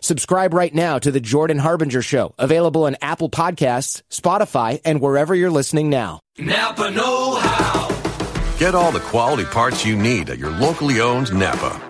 Subscribe right now to The Jordan Harbinger Show, available on Apple Podcasts, Spotify, and wherever you're listening now. Napa Know How. Get all the quality parts you need at your locally owned Napa.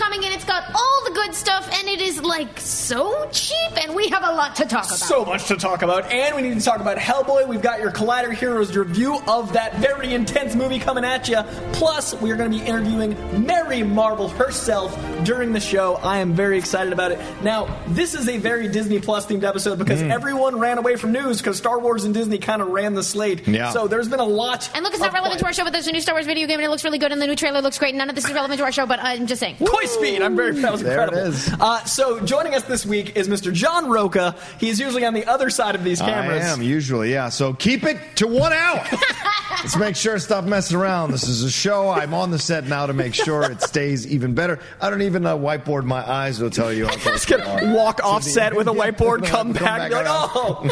Coming and it's got all the good stuff and it is like so cheap and we have a lot to talk about. So much to talk about, and we need to talk about Hellboy. We've got your Collider Heroes review of that very intense movie coming at you. Plus, we are going to be interviewing Mary Marvel herself during the show. I am very excited about it. Now, this is a very Disney Plus themed episode because Mm. everyone ran away from news because Star Wars and Disney kind of ran the slate. Yeah. So there's been a lot. and look, it's not of relevant to our show, but there's a new Star Wars video game and it looks really good and the new trailer looks great. None of this is relevant to our show, but I'm just saying. Toy Speed. I'm very that was There incredible. is. Uh, so joining us this week is Mr. John Rocha. He's usually on the other side of these cameras. I am usually, yeah. So keep it to one hour. Let's make sure stop messing around. This is a show. I'm on the set now to make sure it stays even better. I don't even uh, whiteboard my eyes will tell you. How close Just gonna walk off the- set with a whiteboard, come, Come back, back be like, oh.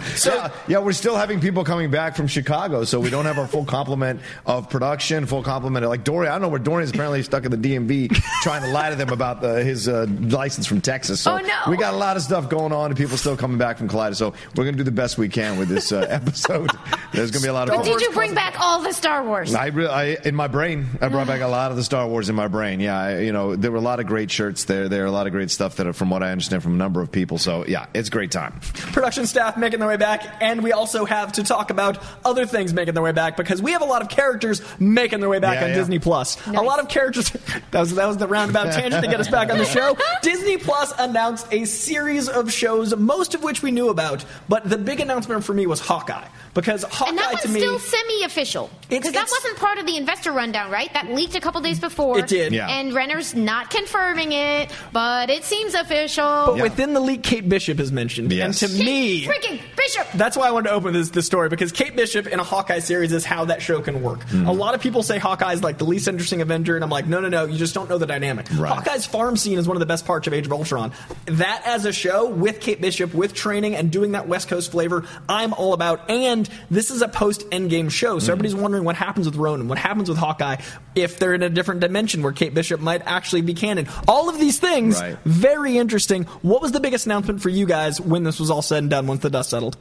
so yeah, yeah, we're still having people coming back from Chicago, so we don't have our full complement of production, full complement of like Dorian. I don't know where Dory is. apparently stuck in the DMV trying to lie to them about the, his uh, license from Texas. So Oh, no. we got a lot of stuff going on, and people still coming back from Collider. So we're going to do the best we can with this uh, episode. There's going to be a lot of. But did you bring back all the Star Wars? I, re- I in my brain, I brought back a lot of the Star Wars in my brain. Yeah, I, you know, there were a lot of great shirts there. There are a lot of great stuff that, are, from what I understand, from a number of people. So yeah, it's a great time. production staff making their way back, and we also have to talk about other things making their way back because we have a lot of characters making their way back Yeah, on yeah. Disney Plus. A lot of characters. That was that was the roundabout tangent to get us back on the show. Disney Plus announced a series of shows, most of which we knew about, but the big announcement for me was Hawkeye because Hawkeye and that one's to me. Still semi-official because that wasn't part of the investor rundown, right? That leaked a couple days before. It did. Yeah. And Renner's not confirming it, but it seems official. but within the leak, Kate Bishop is mentioned, Yes. and to me, freaking Bishop. That's why I wanted to open this, this story because Kate Bishop in a Hawkeye series is how that show can work. Hmm. A lot of people say Hawkeye is like the least interesting Avenger, and I'm like, no, no, no, you just don't know the dynamic. Right. Hawkeye's farm scene is one of the best parts of Age of Ultron. That as a show with Kate Bishop, with training and doing that West Coast flavor, I'm all about. And this is a post Endgame show, Hmm. so everybody's wondering what happens with Ronan, what happens with Hawkeye, if they're in a different dimension where Kate Bishop might actually be canon. All of these things, Right. very interesting. What was the biggest announcement for you guys when this was all said and done, once the dust settled?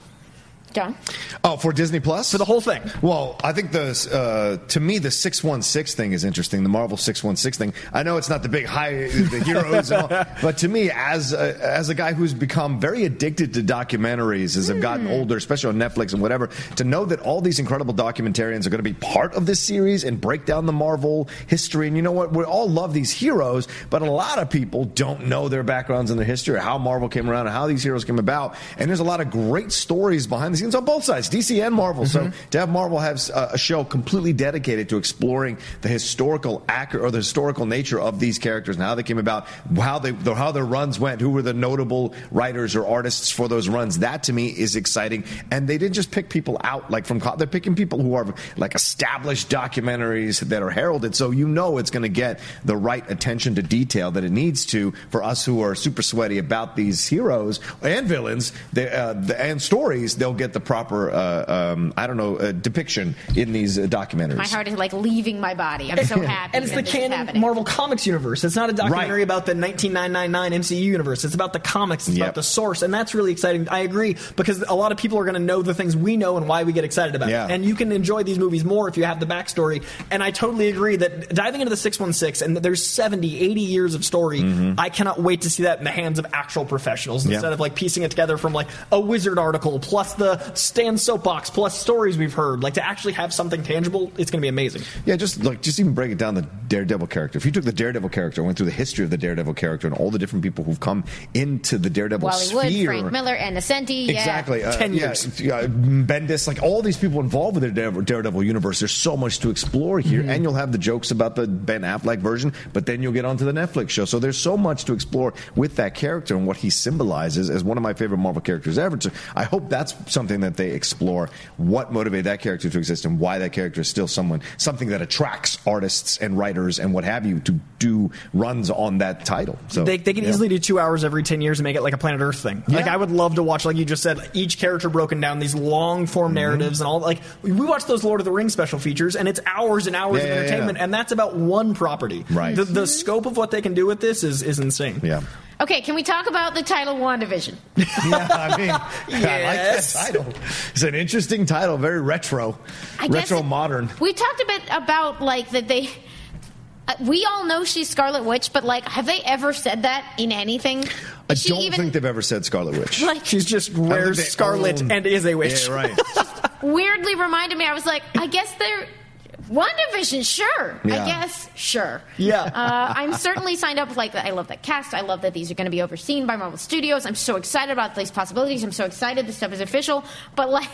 John. Oh, for Disney Plus? For the whole thing. Well, I think the uh, to me the six one six thing is interesting. The Marvel six one six thing. I know it's not the big high the heroes, and all, but to me, as a, as a guy who's become very addicted to documentaries as I've gotten older, especially on Netflix and whatever, to know that all these incredible documentarians are going to be part of this series and break down the Marvel history. And you know what? We all love these heroes, but a lot of people don't know their backgrounds and their history, or how Marvel came around, and how these heroes came about. And there's a lot of great stories behind the scenes. On both sides, DC and Marvel. Mm-hmm. So to have Marvel have a show completely dedicated to exploring the historical accurate or the historical nature of these characters and how they came about, how they how their runs went, who were the notable writers or artists for those runs. That to me is exciting. And they didn't just pick people out like from they're picking people who are like established documentaries that are heralded. So you know it's going to get the right attention to detail that it needs to for us who are super sweaty about these heroes and villains they, uh, the, and stories. They'll get the proper uh, um, I don't know uh, depiction in these uh, documentaries. My heart is like leaving my body. I'm so happy. And it's the canon happening. Marvel Comics universe. It's not a documentary Right. about the 19999 MCU universe. It's about the comics. It's Yep. about the source, and that's really exciting. I agree because a lot of people are going to know the things we know and why we get excited about Yeah. it. And you can enjoy these movies more if you have the backstory. And I totally agree that diving into the 616 and there's 70, 80 years of story. I cannot wait to see that in the hands of actual professionals Mm-hmm. Yeah. instead of like piecing it together from like a wizard article plus the Stan soapbox plus stories we've heard. Like to actually have something tangible, it's going to be amazing. Yeah, just like just even break it down the Daredevil character. If you took the Daredevil character and went through the history of the Daredevil character and all the different people who've come into the Daredevil Wally Wood, sphere, Frank Miller, and Nocenti. Yeah. Exactly. Uh, 10 yeah, years. yeah, Bendis, like all these people involved with the Daredevil, Daredevil universe, there's so much to explore here. Mm-hmm. And you'll have the jokes about the Ben Affleck version, but then you'll get onto the Netflix show. So there's so much to explore with that character and what he symbolizes as one of my favorite Marvel characters ever. So I hope that's something that they explore what motivated that character to exist and why that character is still someone, something that attracts artists and writers and what have you to do runs on that title. So They, they can yeah. easily do two hours every 10 years and make it like a Planet Earth thing. Like, I would love to watch, like you just said, each character broken down, these long form Mm-hmm. narratives and all. Like, we watch those Lord of the Rings special features, and it's hours and hours Yeah, of yeah, entertainment, yeah. and that's about one property. Right. The, the scope of what they can do with this is, is insane. Yeah. Okay, can we talk about the title WandaVision? yeah, I mean, I like that title. It's an interesting title, very retro, I guess retro it- modern. We talked a bit about like that they. Uh, we all know she's Scarlet Witch, but like, have they ever said that in anything? Is I don't even think they've ever said Scarlet Witch. like She's just wears Scarlet own- and is a witch. Yeah, right. weirdly reminded me? I was like, I guess they're. WandaVision, sure. Yeah. I guess, sure. Yeah. Uh, I'm certainly signed up. With like, I love that cast. I love that these are going to be overseen by Marvel Studios. I'm so excited about these possibilities. I'm so excited this stuff is official. But like,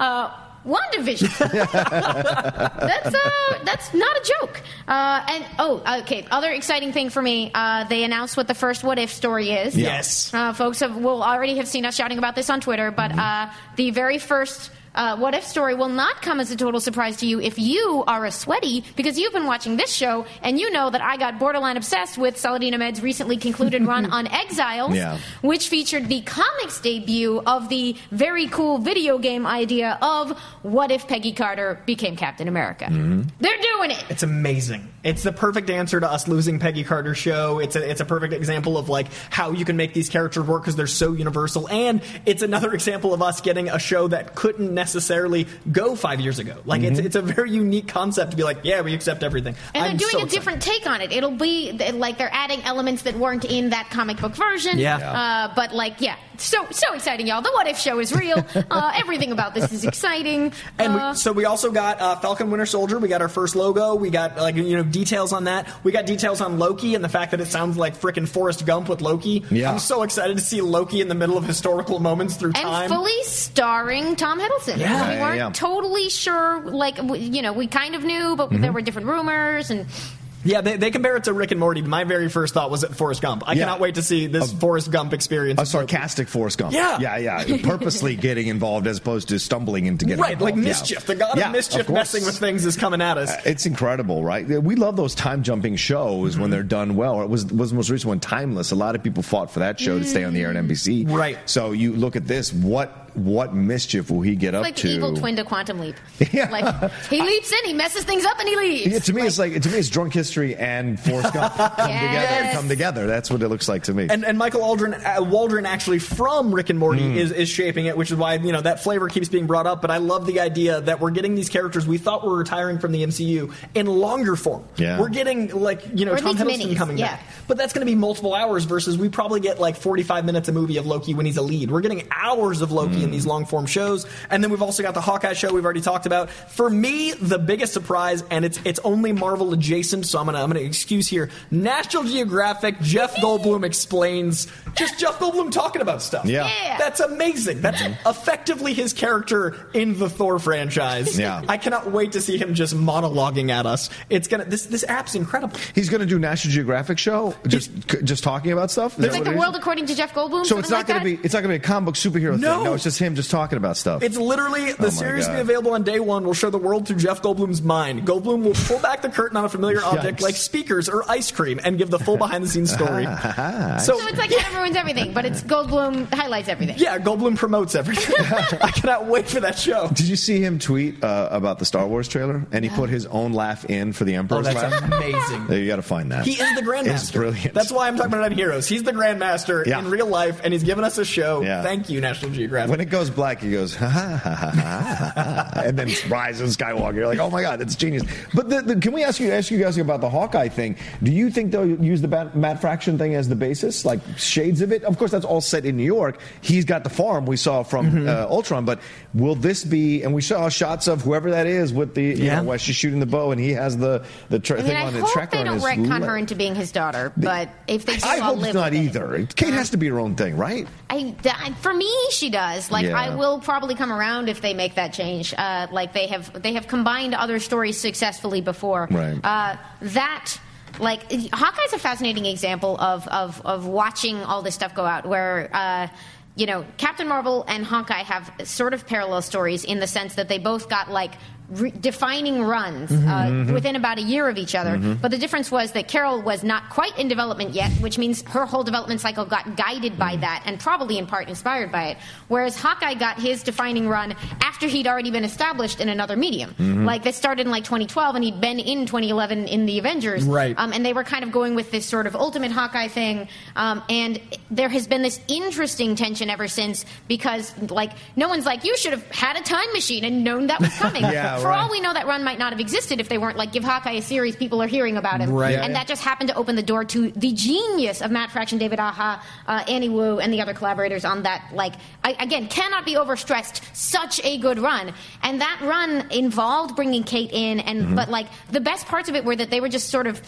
uh, WandaVision. that's uh, that's not a joke. Uh, and oh, okay. Other exciting thing for me, uh, they announced what the first What If story is. Yes. Uh, folks have, will already have seen us shouting about this on Twitter, but uh, the very first. Uh, what if story will not come as a total surprise to you if you are a sweaty because you've been watching this show and you know that I got borderline obsessed with Saladin Ahmed's recently concluded run on Exiles, Yeah. which featured the comics debut of the very cool video game idea of what if Peggy Carter became Captain America. They're doing it. It's amazing. It's the perfect answer to us losing Peggy Carter's show. It's a it's a perfect example of like how you can make these characters work because they're so universal, and it's another example of us getting a show that couldn't necessarily go five years ago. Like it's it's a very unique concept to be like, yeah, we accept everything. And I'm they're doing so a excited. different take on it. It'll be like they're adding elements that weren't in that comic book version. Yeah. Uh, but like, yeah, so so exciting, y'all. The What If show is real. uh, everything about this is exciting. And Uh, we, so we also got uh, Falcon Winter Soldier. We got our first logo. We got like you know details on that. We got details on Loki and the fact that it sounds like frickin' Forrest Gump with Loki. Yeah. I'm so excited to see Loki in the middle of historical moments through and time. fully starring Tom Hiddleston. Yeah. we weren't yeah. totally sure. Like, w- you know, we kind of knew, but Mm-hmm. there were different rumors and. Yeah, they, they compare it to Rick and Morty. My very first thought was at Forrest Gump. I Yeah. cannot wait to see this Forrest Gump experience. A sarcastic Forrest Gump. Yeah. yeah, yeah. Purposely getting involved as opposed to stumbling into getting Right, like involved. Yeah. mischief. The god Yeah, of mischief course. messing with things is coming at us. Uh, It's incredible, right? We love those time jumping shows Mm-hmm. when they're done well. It was was the most recent one, Timeless. A lot of people fought for that show to stay on the air at NBC. Right. So you look at this. What what mischief will he get up Like to? the evil twin to Quantum Leap. Yeah. Like he leaps in, he messes things up, and he leaves. Yeah, to me, it's like to me, it's drunk history and Forrest Gump come together. Yes. Come together. That's what it looks like to me. And, and Michael Aldrin, uh, Waldron actually from Rick and Morty Hmm. is, is shaping it, which is why you know that flavor keeps being brought up. But I love the idea that we're getting these characters we thought were retiring from the MCU in longer form. Yeah. we're getting like you know Or Tom Hiddleston minis, coming yeah. back, but that's going to be multiple hours versus we probably get like forty five minutes a movie of Loki when he's a lead. We're getting hours of Loki in these long form shows. And then we've also got the Hawkeye show we've already talked about. For me, the biggest surprise, and it's it's only Marvel adjacent, so I'm gonna I'm gonna excuse here. National Geographic, Jeff Goldblum explains just Jeff Goldblum talking about stuff. Yeah. Yeah. That's amazing. That's mm-hmm. effectively his character in the Thor franchise. Yeah. I cannot wait to see him just monologuing at us. It's gonna this this app's incredible. He's going to do National Geographic show, just c- just talking about stuff. Is that It's like what the it is? world according to Jeff Goldblum. So it's not like going to that? be it's not going to be a comic book superhero No. thing. No, it's just him just talking about stuff. It's literally the Oh series will be available on day one. Will show the world through Jeff Goldblum's mind. Goldblum will pull back the curtain on a familiar object Yikes. like speakers or ice cream and give the full behind the scenes story. Ah, ah, ah. so, So it's like kind of ruins everything, but it's Goldblum highlights everything. yeah, Goldblum promotes everything. I cannot wait for that show. Did you see him tweet uh, about the Star Wars trailer? And he put his own laugh in for the Oh, Emperor's that's laugh. amazing. You got to find that. He is the Grandmaster. It's brilliant. That's why I'm talking about it on Heroes. He's the Grandmaster Yeah. in real life, and he's given us a show. Yeah. Thank you, National Geographic. When it goes black, he goes, ha ha ha ha, ha, ha, ha, and then Rise of Skywalker. You're like, oh my god, it's genius. But the, the, can we ask you ask you guys about the Hawkeye thing? Do you think they'll use the Bat, Matt Fraction thing as the basis, like shades of it? Of course, that's all set in New York. He's got the farm we saw from Mm-hmm. uh, Ultron, but will this be? And we saw shots of whoever that is with the, you Yeah. know, while she's shooting the bow, and he has the the tra- I mean, thing I on the hope tracker they on don't his retcon leg. her into being his daughter, but if they do, I will hope live not with it. either. Kate has to be her own thing, right? I, I- for me, she does. Like, Yeah. I will probably come around if they make that change. Uh, like they have, they have combined other stories successfully before. Right. Uh, that. Like Hawkeye's a fascinating example of, of, of watching all this stuff go out, where uh, you know Captain Marvel and Hawkeye have sort of parallel stories in the sense that they both got like re- defining runs uh, within about a year of each other. But the difference was that Carol was not quite in development yet, which means her whole development cycle got guided by that and probably in part inspired by it. Whereas Hawkeye got his defining run after he'd already been established in another medium. Like this started in like 2012 and he'd been in 2011 in the Avengers. Right. Um, and they were kind of going with this sort of ultimate Hawkeye thing. Um, and there has been this interesting tension ever since because, like, no one's like, you should have had a time machine and known that was coming. Yeah, For right. all we know, that run might not have existed if they weren't like, give Hawkeye a series, people are hearing about him. Right. And that just happened to open the door to the genius of Matt Fraction, David Aja, uh, Annie Wu, and the other collaborators on that. Like, I, again, cannot be overstressed. Such a good run, and that run involved bringing Kate in, and but like the best parts of it were that they were just sort of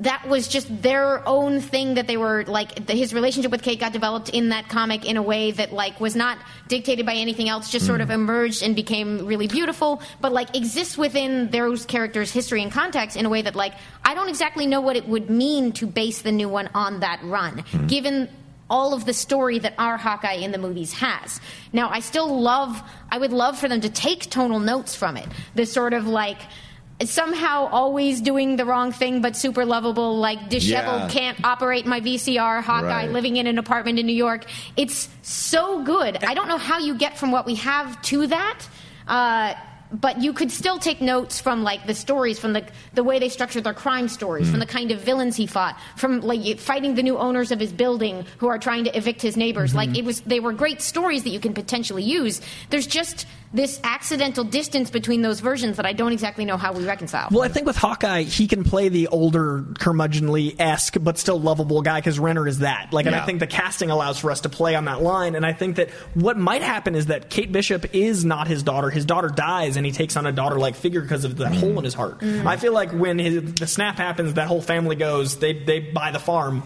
that was just their own thing that they were like the, his relationship with Kate got developed in that comic in a way that like was not dictated by anything else just sort of mm. emerged and became really beautiful but like exists within those characters history and context in a way that like I don't exactly know what it would mean to base the new one on that run mm. given all of the story that our Hawkeye in the movies has. Now, I still love, I would love for them to take tonal notes from it. The sort of like, somehow always doing the wrong thing but super lovable, like disheveled, Yeah. can't operate my VCR, Hawkeye Right. living in an apartment in New York. It's so good. I don't know how you get from what we have to that. Uh, but you could still take notes from like the stories, from the the way they structured their crime stories, Hmm. from the kind of villains he fought, from like fighting the new owners of his building who are trying to evict his neighbors. Mm-hmm. Like it was, they were great stories that you can potentially use. There's just this accidental distance between those versions that I don't exactly know how we reconcile. Well, I think with Hawkeye, he can play the older, curmudgeonly esque, but still lovable guy because Renner is that. Like, and I think the casting allows for us to play on that line. And I think that what might happen is that Kate Bishop is not his daughter. His daughter dies, and he takes on a daughter-like figure because of that mm-hmm. hole in his heart. Mm-hmm. I feel like when his, the snap happens, that whole family goes. They they buy the farm.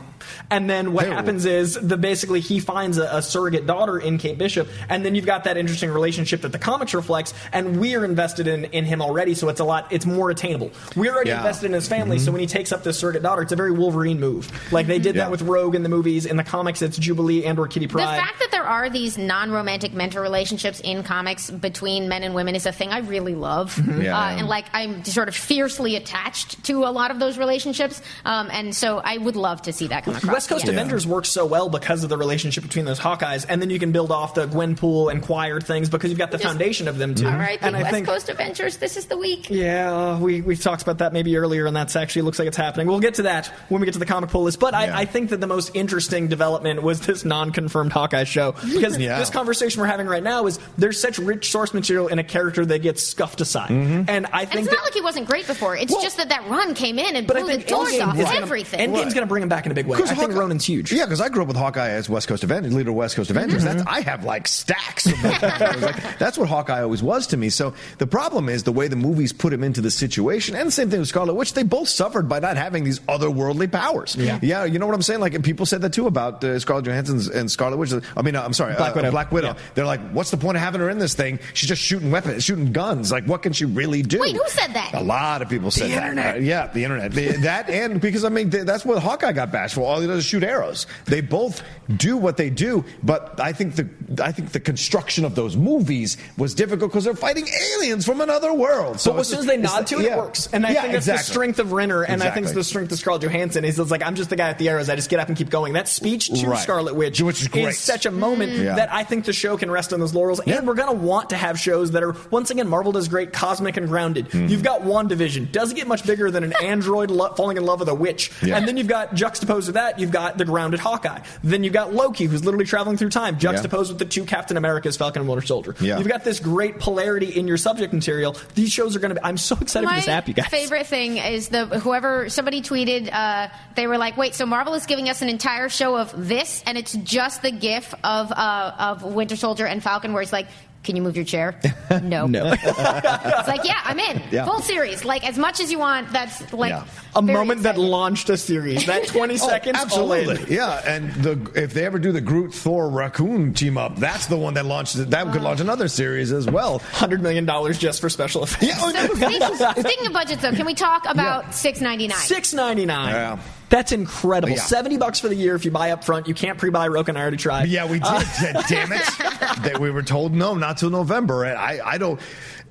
And then what Hey, happens is the basically he finds a, a surrogate daughter in Kate Bishop, and then you've got that interesting relationship that the comics reflects, and we're invested in, in him already, so it's a lot it's more attainable. We're already Yeah. invested in his family, so when he takes up this surrogate daughter, it's a very Wolverine move. Like they did Yeah. that with Rogue in the movies. In the comics, it's Jubilee and or Kitty Pryde. The fact that there are these non-romantic mentor relationships in comics between men and women is a thing I really love, Yeah. uh, and like I'm sort of fiercely attached to a lot of those relationships, um, and so I would love to see that come across. West Coast yeah. Avengers works so well because of the relationship between those Hawkeyes, and then you can build off the Gwenpool and Choir things because you've got the Just foundation of them too. All right, the and I West think Coast Adventures. This is the week. yeah, we we talked about that maybe earlier, and that's actually looks like it's happening. We'll get to that when we get to the comic pull list. But Yeah. I, I think that the most interesting development was this non-confirmed Hawkeye show because Yeah. this conversation we're having right now is there's such rich source material in a character that gets scuffed aside, Mm-hmm. and I And think it's that, not like he wasn't great before. It's Well, just that that run came in and but I blew the doors Endgame off is gonna- everything. Endgame's going to bring him back in a big way. I Because think Ronan's huge. Yeah, because I grew up with Hawkeye as West Coast Avengers, leader of West Coast Avengers. That's I have like stacks. Of those characters. Like, that's what Hawkeye always was to me. So the problem is the way the movies put him into the situation, and the same thing with Scarlet Witch. They both suffered by not having these otherworldly powers. Yeah. yeah. You know what I'm saying? Like and people said that too about uh, Scarlett Johansson and Scarlet Witch. I mean, uh, I'm sorry, Black uh, Widow. Black Widow. Yeah. They're like, what's the point of having her in this thing? She's just shooting weapons, shooting guns. Like, what can she really do? Wait, who said that? A lot of people said that. internet. Uh, yeah, the internet. The- that and because I mean th- that's what Hawkeye got bashed for. All he does is shoot arrows. They both do what they do, but I think the I think the construction of those movies was difficult because they're fighting aliens from another world. So But as soon as they nod to it, yeah. it works. And I Yeah, think that's the strength of Renner, and I think it's the strength of Scarlett Johansson. Is it's like I'm just the guy at the arrows. I just get up and keep going. That speech to Right. Scarlet Witch, Which is great. such a moment Yeah. that I think the show can rest on those laurels. Yeah. And we're gonna want to have shows that are once again Marvel does great, cosmic and grounded. Mm-hmm. You've got WandaVision, doesn't get much bigger than an android lo- falling in love with a witch, and then you've got juxtaposed with that, you've got the grounded Hawkeye. Then you've got Loki, who's literally traveling through time, juxtaposed with the two Captain Americas, Falcon and Winter Soldier. Yeah. You've got this great polarity in your subject material. These shows are going to be. I'm so excited for this app, you guys. My favorite thing is the whoever somebody tweeted. Uh, they were like, "Wait, so Marvel is giving us an entire show of this, and it's just the GIF of uh, of Winter Soldier and Falcon, where it's like." Can you move your chair? No. No. It's like, yeah, I'm in. Yeah. Full series. Like, as much as you want, that's like Yeah. a very moment that launched a series. That 20 seconds, all in. Oh, absolutely, yeah. And the if they ever do the Groot Thor Raccoon team up, that's the one that launched it. That could launch another series as well. hundred million dollars just for special effects. Yeah, oh, So speaking, speaking of budgets, though, can we talk about six ninety nine? Six ninety nine. Yeah. That's incredible. Yeah. Seventy bucks for the year if you buy up front. You can't pre-buy Rocha and I already tried. Yeah, we did. Uh, Damn it! that we were told no, not till November. And I, I don't.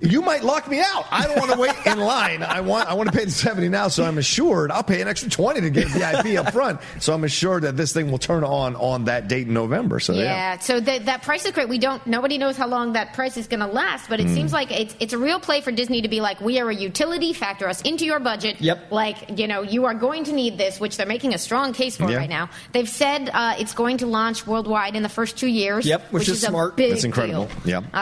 You might lock me out. I don't want to wait in line. I want, I want to pay the seventy now, so I'm assured I'll pay an extra twenty to get VIP up front. So I'm assured that this thing will turn on on that date in November. So yeah, Yeah, so that that price is great. We don't. Nobody knows how long that price is going to last, but it Hmm. seems like it's it's a real play for Disney to be like, we are a utility. Factor us into your budget. Yep. Like you know, you are going to need this, which they're making a strong case for Yeah. right now. They've said uh, it's going to launch worldwide in the first two years. Yep, which is a smart. That's incredible. deal. Yeah.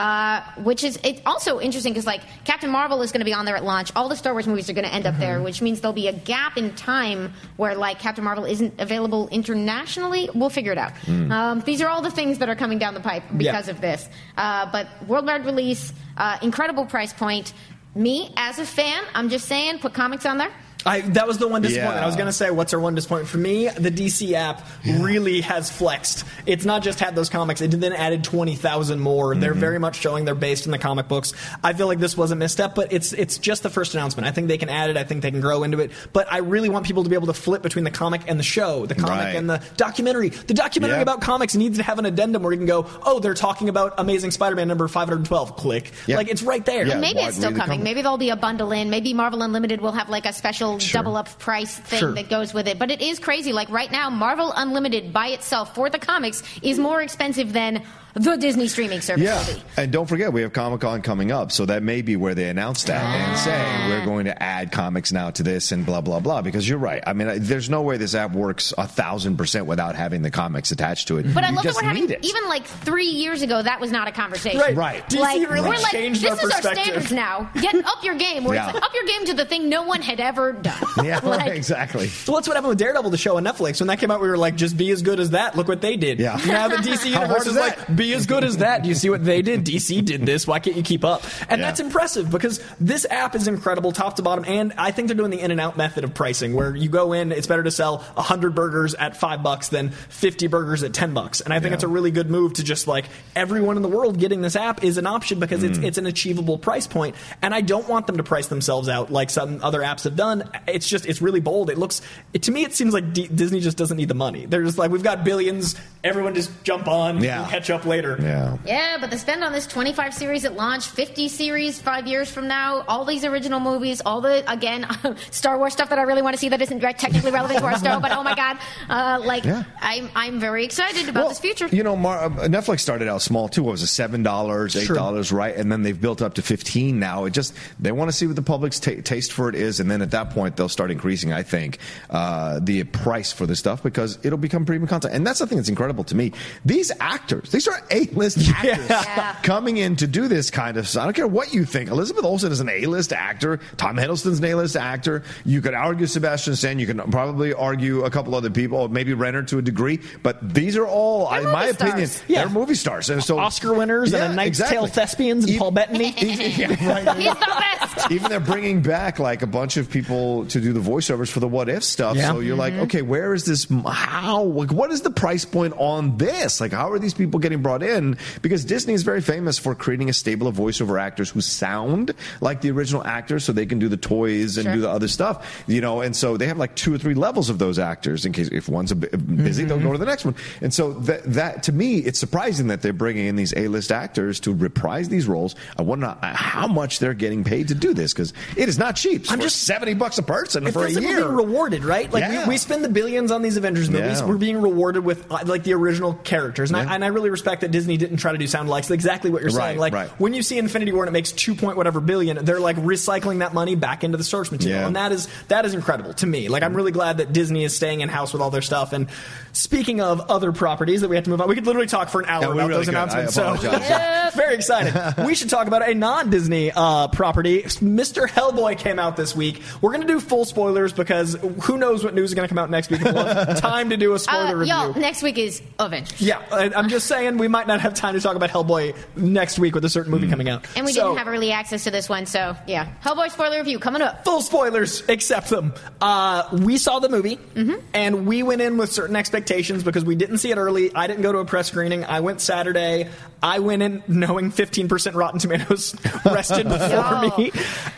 Uh, which is it's also interesting because like Captain Marvel is going to be on there at launch. All the Star Wars movies are going to end up Mm-hmm. there, which means there'll be a gap in time where like Captain Marvel isn't available internationally. We'll figure it out. Um, these are all the things that are coming down the pipe because Yeah. of this. Uh, but worldwide release, uh, incredible price point. Me as a fan, I'm just saying, put comics on there. I, that was the one disappointment. Yeah. I was going to say, what's our one disappointment? For me, the DC app really has flexed. It's not just had those comics, it then added 20,000 more. They're Mm-hmm. very much showing they're based in the comic books. I feel like this was a misstep, but it's it's just the first announcement. I think they can add it, I think they can grow into it. But I really want people to be able to flip between the comic and the show, the comic Right. and the documentary. The documentary Yeah. about comics needs to have an addendum where you can go, oh, they're talking about Amazing Spider Man number 512. Click. Yeah. Like, it's right there. Yeah. Maybe wide it's still coming. coming. Maybe there'll be a bundle in. Maybe Marvel Unlimited will have like a special double up price thing Sure. that goes with it. But it is crazy. Like right now, Marvel Unlimited by itself for the comics is more expensive than the Disney streaming service Yeah, will be. and don't forget we have Comic Con coming up, so that may be where they announce that and say ah. we're going to add comics now to this and blah blah blah. Because you're right. I mean, there's no way this app works a thousand percent without having the comics attached to it. But I you love that we're having need it. even like three years ago that was not a conversation. Right. Right. DC like, really we're like, changed this our is our standards now. Get up your game. Where Yeah. it's like up your game to the thing no one had ever done. yeah, Like, exactly. So what's what happened with Daredevil, the show on Netflix. When that came out, we were like, just be as good as that. Look what they did. Yeah. Now the DC How universe hard is is like, that? Be as good as that. Do you see what they did? DC did this. Why can't you keep up? And Yeah. that's impressive because this app is incredible, top to bottom. And I think they're doing the in and out method of pricing, where you go in, it's better to sell hundred burgers at five bucks than fifty burgers at ten bucks. And I think Yeah. it's a really good move to just like everyone in the world getting this app is an option because Mm. it's it's an achievable price point. And I don't want them to price themselves out like some other apps have done. It's just it's really bold. It looks it, to me it seems like D- Disney just doesn't need the money. They're just like we've got billions. Everyone just jump on. Yeah. Catch up later. Yeah. Yeah, but the spend on this 25 series at launch, 50 series five years from now, all these original movies, all the, again, Star Wars stuff that I really want to see that isn't technically relevant to our show, but oh my God. Uh, like, Yeah. I'm, I'm very excited about this future. You know, Mar- uh, Netflix started out small too. What was it, seven dollars, eight dollars, right? And then they've built up to fifteen now. It just they want to see what the public's ta taste for it is, and then at that point they'll start increasing. I think uh, the price for the stuff because it'll become premium content, and that's the thing that's incredible to me. These actors, these are A-list actors Yeah. coming in to do this kind of. Stuff. I don't care what you think. Elizabeth Olsen is an A-list actor. Tom Hiddleston's an A-list actor. You could argue Sebastian Stan. You can probably argue a couple other people, maybe Renner to a degree. But these are all, They're in my movie opinion. Yeah. they're movie stars. And so Oscar winners Yeah, and a Knight's exactly. Tale thespians and E- Paul Bettany. yeah, right. He's the best. Even they're bringing back like a bunch of people to do the voiceovers for the what if stuff. Yeah. So you're like, mm-hmm. okay, where is this? How? Like, what is the price point on this? Like, how are these people getting brought in? Because Disney is very famous for creating a stable of voiceover actors who sound like the original actors, so they can do the toys and Sure. do the other stuff. You know, and so they have like two or three levels of those actors in case if one's a bit busy, they'll go to the next one. And so that, that to me, it's surprising that they're bringing in these A-list actors to reprise these roles. I wonder how much they're getting paid to do this because it is not cheap. I'm just- seventy bucks a person It for a year. we're being rewarded, right? Like Yeah. we, we spend the billions on these Avengers movies. Yeah. We're being rewarded with uh, like the original characters, and, Yeah. I, and I really respect that Disney didn't try to do sound likes. Exactly what you're Right, saying. Like right. when you see Infinity War and it makes two point whatever billion, they're like recycling that money back into the source material, Yeah. and that is that is incredible to me. Like I'm really glad that Disney is staying in house with all their stuff. And speaking of other properties that we have to move on, we could literally talk for an hour Yeah, about really those could. Announcements. So apologize. very excited. we should talk about a non-Disney uh, property. Mr. Hellboy came out this week. We're going to do full spoilers because who knows what news is going to come out next week. We'll time to do a spoiler Uh, review. y'all, next week is Avengers. yeah, I- I'm just saying we might not have time to talk about Hellboy next week with a certain movie coming out. And we So- didn't have early access to this one, so yeah. Hellboy spoiler review coming up. full spoilers, accept them. Uh, we saw the movie, Mm-hmm. and we went in with certain expectations because we didn't see it early. I didn't go to a press screening. I went Saturday. I went in knowing 15% Rotten Tomatoes rested before me.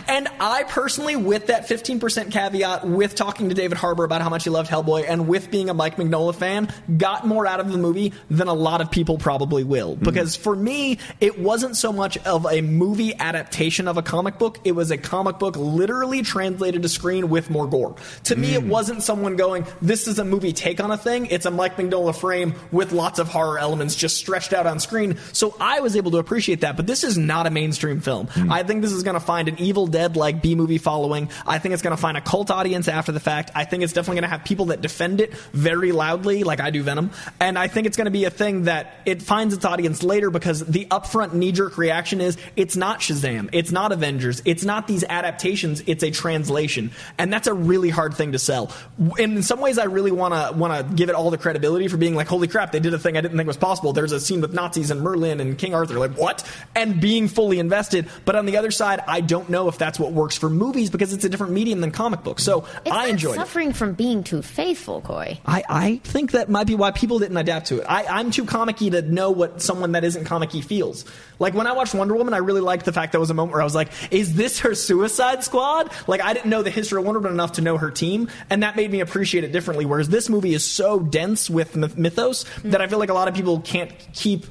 And I personally, with that 15% caveat, with talking to David Harbour about how much he loved Hellboy, and with being a Mike Mignola fan, got more out of the movie than a lot of people probably will. Mm-hmm. Because for me, it wasn't so much of a movie adaptation of a comic book, it was a comic book literally translated to screen with more gore. To me, it mm. wasn't someone going, This is a movie take on a thing. It's a Mike Mignola frame with lots of horror elements just stretched out on screen. So I was able to appreciate that, but this is not a mainstream film. Hmm. I think this is going to find an Evil Dead like B movie following. I think it's going to find a cult audience after the fact. I think it's definitely going to have people that defend it very loudly, like I do Venom. And I think it's going to be a thing that it finds its audience later because the upfront knee jerk reaction is it's not Shazam, it's not Avengers, it's not these adaptations, it's a translation. And that's a really hard thing to sell. In some ways, I really want to want to give it all the credibility for being like, holy crap, they did a thing I didn't think was possible. There's a scene with Nazis and Merlin and King Arthur. Like, what? And being fully invested. But on the other side, I don't know if that's what works for movies because it's a different medium than comic books. So It's I not enjoyed it. suffering from being too faithful, Coy. I, I think that might be why people didn't adapt to it. I, I'm too comic-y to know what someone that isn't comic-y feels. Like when I watched Wonder Woman, I really liked the fact that was a moment where I was like, is this her Suicide Squad? Like I didn't know the history of Wonder Woman enough to know her team, and that made me appreciate it differently. Whereas this movie is so dense with myth- mythos that I feel like a lot of people can't keep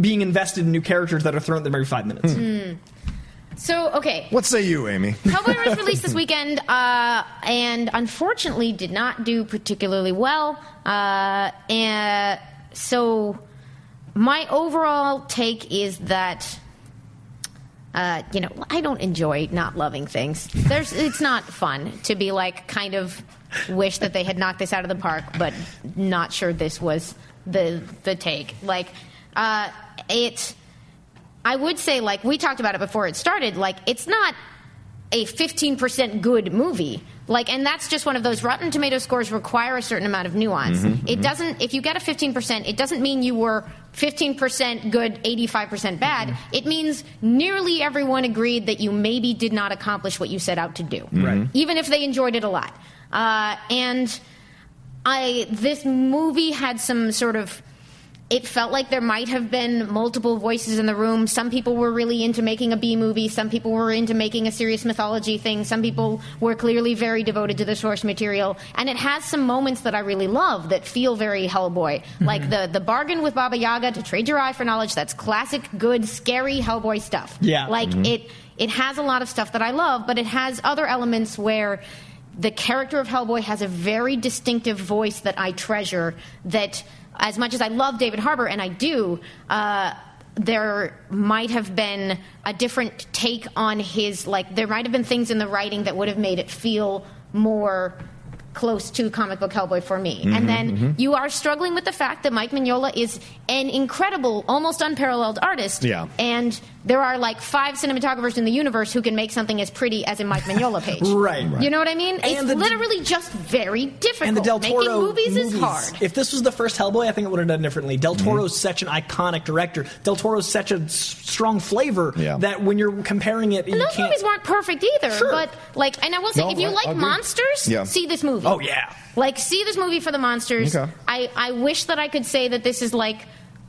being invested in new characters that are thrown at them every five minutes. So, okay. What say you, Amy? Hellboy was released this weekend, uh, and unfortunately did not do particularly well. Uh, and so, my overall take is that, uh, you know, I don't enjoy not loving things. There's, it's not fun to be like kind of wish that they had knocked this out of the park, but not sure this was the the take. Like, uh, it. I would say, like we talked about it before it started, like it's not a 15% good movie. Like, and that's just one of those Rotten Tomato scores require a certain amount of nuance. Mm-hmm, it mm-hmm. doesn't, if you get a 15%, it doesn't mean you were 15% good, 85% bad. Mm-hmm. It means nearly everyone agreed that you maybe did not accomplish what you set out to do. Right. Even if they enjoyed it a lot. Uh, and I, this movie had some sort of it felt like there might have been multiple voices in the room. Some people were really into making a B movie. Some people were into making a serious mythology thing. Some people were clearly very devoted to the source material. And it has some moments that I really love that feel very Hellboy. Mm-hmm. Like the, the bargain with Baba Yaga to trade your eye for knowledge. That's classic, good, scary Hellboy stuff. Yeah. Like Mhm. it, it has a lot of stuff that I love, but it has other elements where the character of Hellboy has a very distinctive voice that I treasure. That, as much as I love David Harbour, and I do, uh, there might have been a different take on his. Like, there might have been things in the writing that would have made it feel more close to comic book Hellboy for me. Mhm, and then mhm. you are struggling with the fact that Mike Mignola is an incredible, almost unparalleled artist. Yeah. And there are like five cinematographers in the universe who can make something as pretty as a Mike Mignola page. Right. You know what I mean? it's the- literally just very difficult. And the Del Toro Making movies, is hard. If this was the first Hellboy, I think it would have done differently. Del mm-hmm. Toro's such an iconic director. Del Toro's such a strong flavor Yeah. that when you're comparing it, And you those can't. movies weren't perfect either. Sure. But like, and I will say, No, if you I- like I monsters, Yeah. see this movie. Oh, yeah. Like, see this movie for the monsters. Okay. I, I wish that I could say that this is like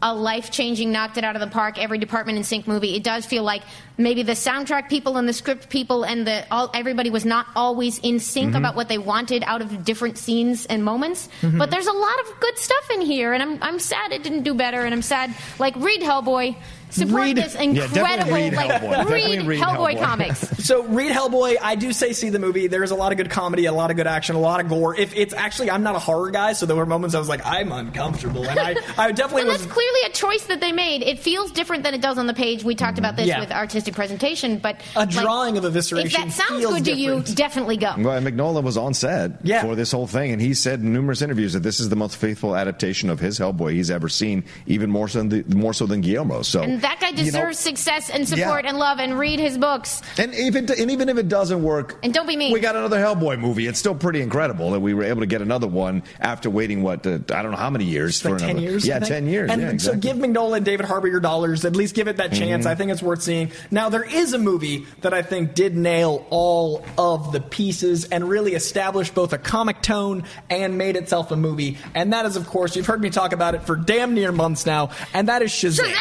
a life changing, knocked it out of the park, every department in sync movie. It does feel like maybe the soundtrack people and the script people and the all everybody was not always in sync Mhm. about what they wanted out of different scenes and moments. Mhm. But there's a lot of good stuff in here, and I'm I'm sad it didn't do better, and I'm sad like read Hellboy. Support Read- this Yeah, definitely incredible read like Hellboy. read, Definitely read Hellboy, Hellboy. comics. So read Hellboy. I do say see the movie. There's a lot of good comedy, a lot of good action, a lot of gore. If it's actually, I'm not a horror guy, so there were moments I was like, I'm uncomfortable, and I, I definitely And was. that's clearly a choice that they made. It feels different than it does on the page. We talked about this Yeah. with artistic presentation, but A like, drawing of evisceration If that sounds feels good to you, definitely go. Well, and Mignola was on set for this whole thing, and he said in numerous interviews that this is the most faithful adaptation of his Hellboy he's ever seen, even more so than the, more so than Guillermo. So, And that guy you know, deserves success and support Yeah. and love and read his books. and even and even if it doesn't work, And don't be mean. we got another Hellboy movie. It's still pretty incredible that we were able to get another one after waiting what uh, I don't know how many years for like another. 10 years. Yeah, ten years. And yeah, so give Mignola and David Harbour your dollars. At least give it that chance. Mhm. I think it's worth seeing. Now, there is a movie that I think did nail all of the pieces and really established both a comic tone and made itself a movie. And that is, of course, you've heard me talk about it for damn near months now, and that is Shazam.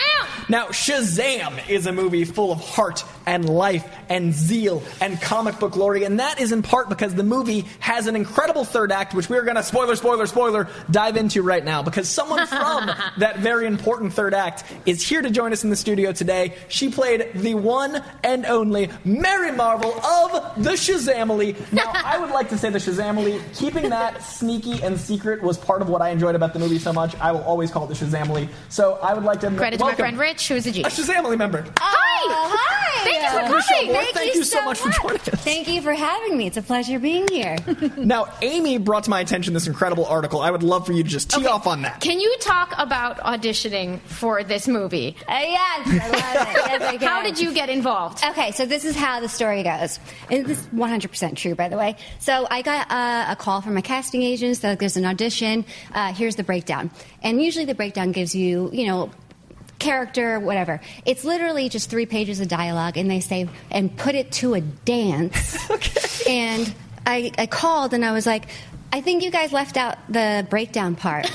Now, Shazam is a movie full of heart and life and zeal and comic book glory, and that is in part because the movie has an incredible third act, which we're going to spoiler, spoiler, spoiler dive into right now. Because someone from that very important third act is here to join us in the studio today. She played the one and only Mary Marvel of the Shazamily. Now, I would like to say the Shazamily, keeping that sneaky and secret was part of what I enjoyed about the movie so much. I will always call it the Shazamily. So I would like to Credit to my friend Rich, who's a G. a Shazamily member. Hi! Hi! Thank you for Welcome to the show, coming. Laura. Thank you so much for joining us. Thank you for having me. It's a pleasure being here. Now, Amy brought to my attention this incredible article. I would love for you to just tee off on that. Can you talk about auditioning for this movie? Uh, yes, I love it. Yes, I can. How did you get involved? Okay, so this is how the story goes. And this is 100% true, by the way. So I got uh, a call from a casting agent that there's an audition. Uh, here's the breakdown. And usually the breakdown gives you, you know, character, whatever. It's literally just three pages of dialogue, and they say, and put it to a dance. okay. And I, I called and I was like, I think you guys left out the breakdown part.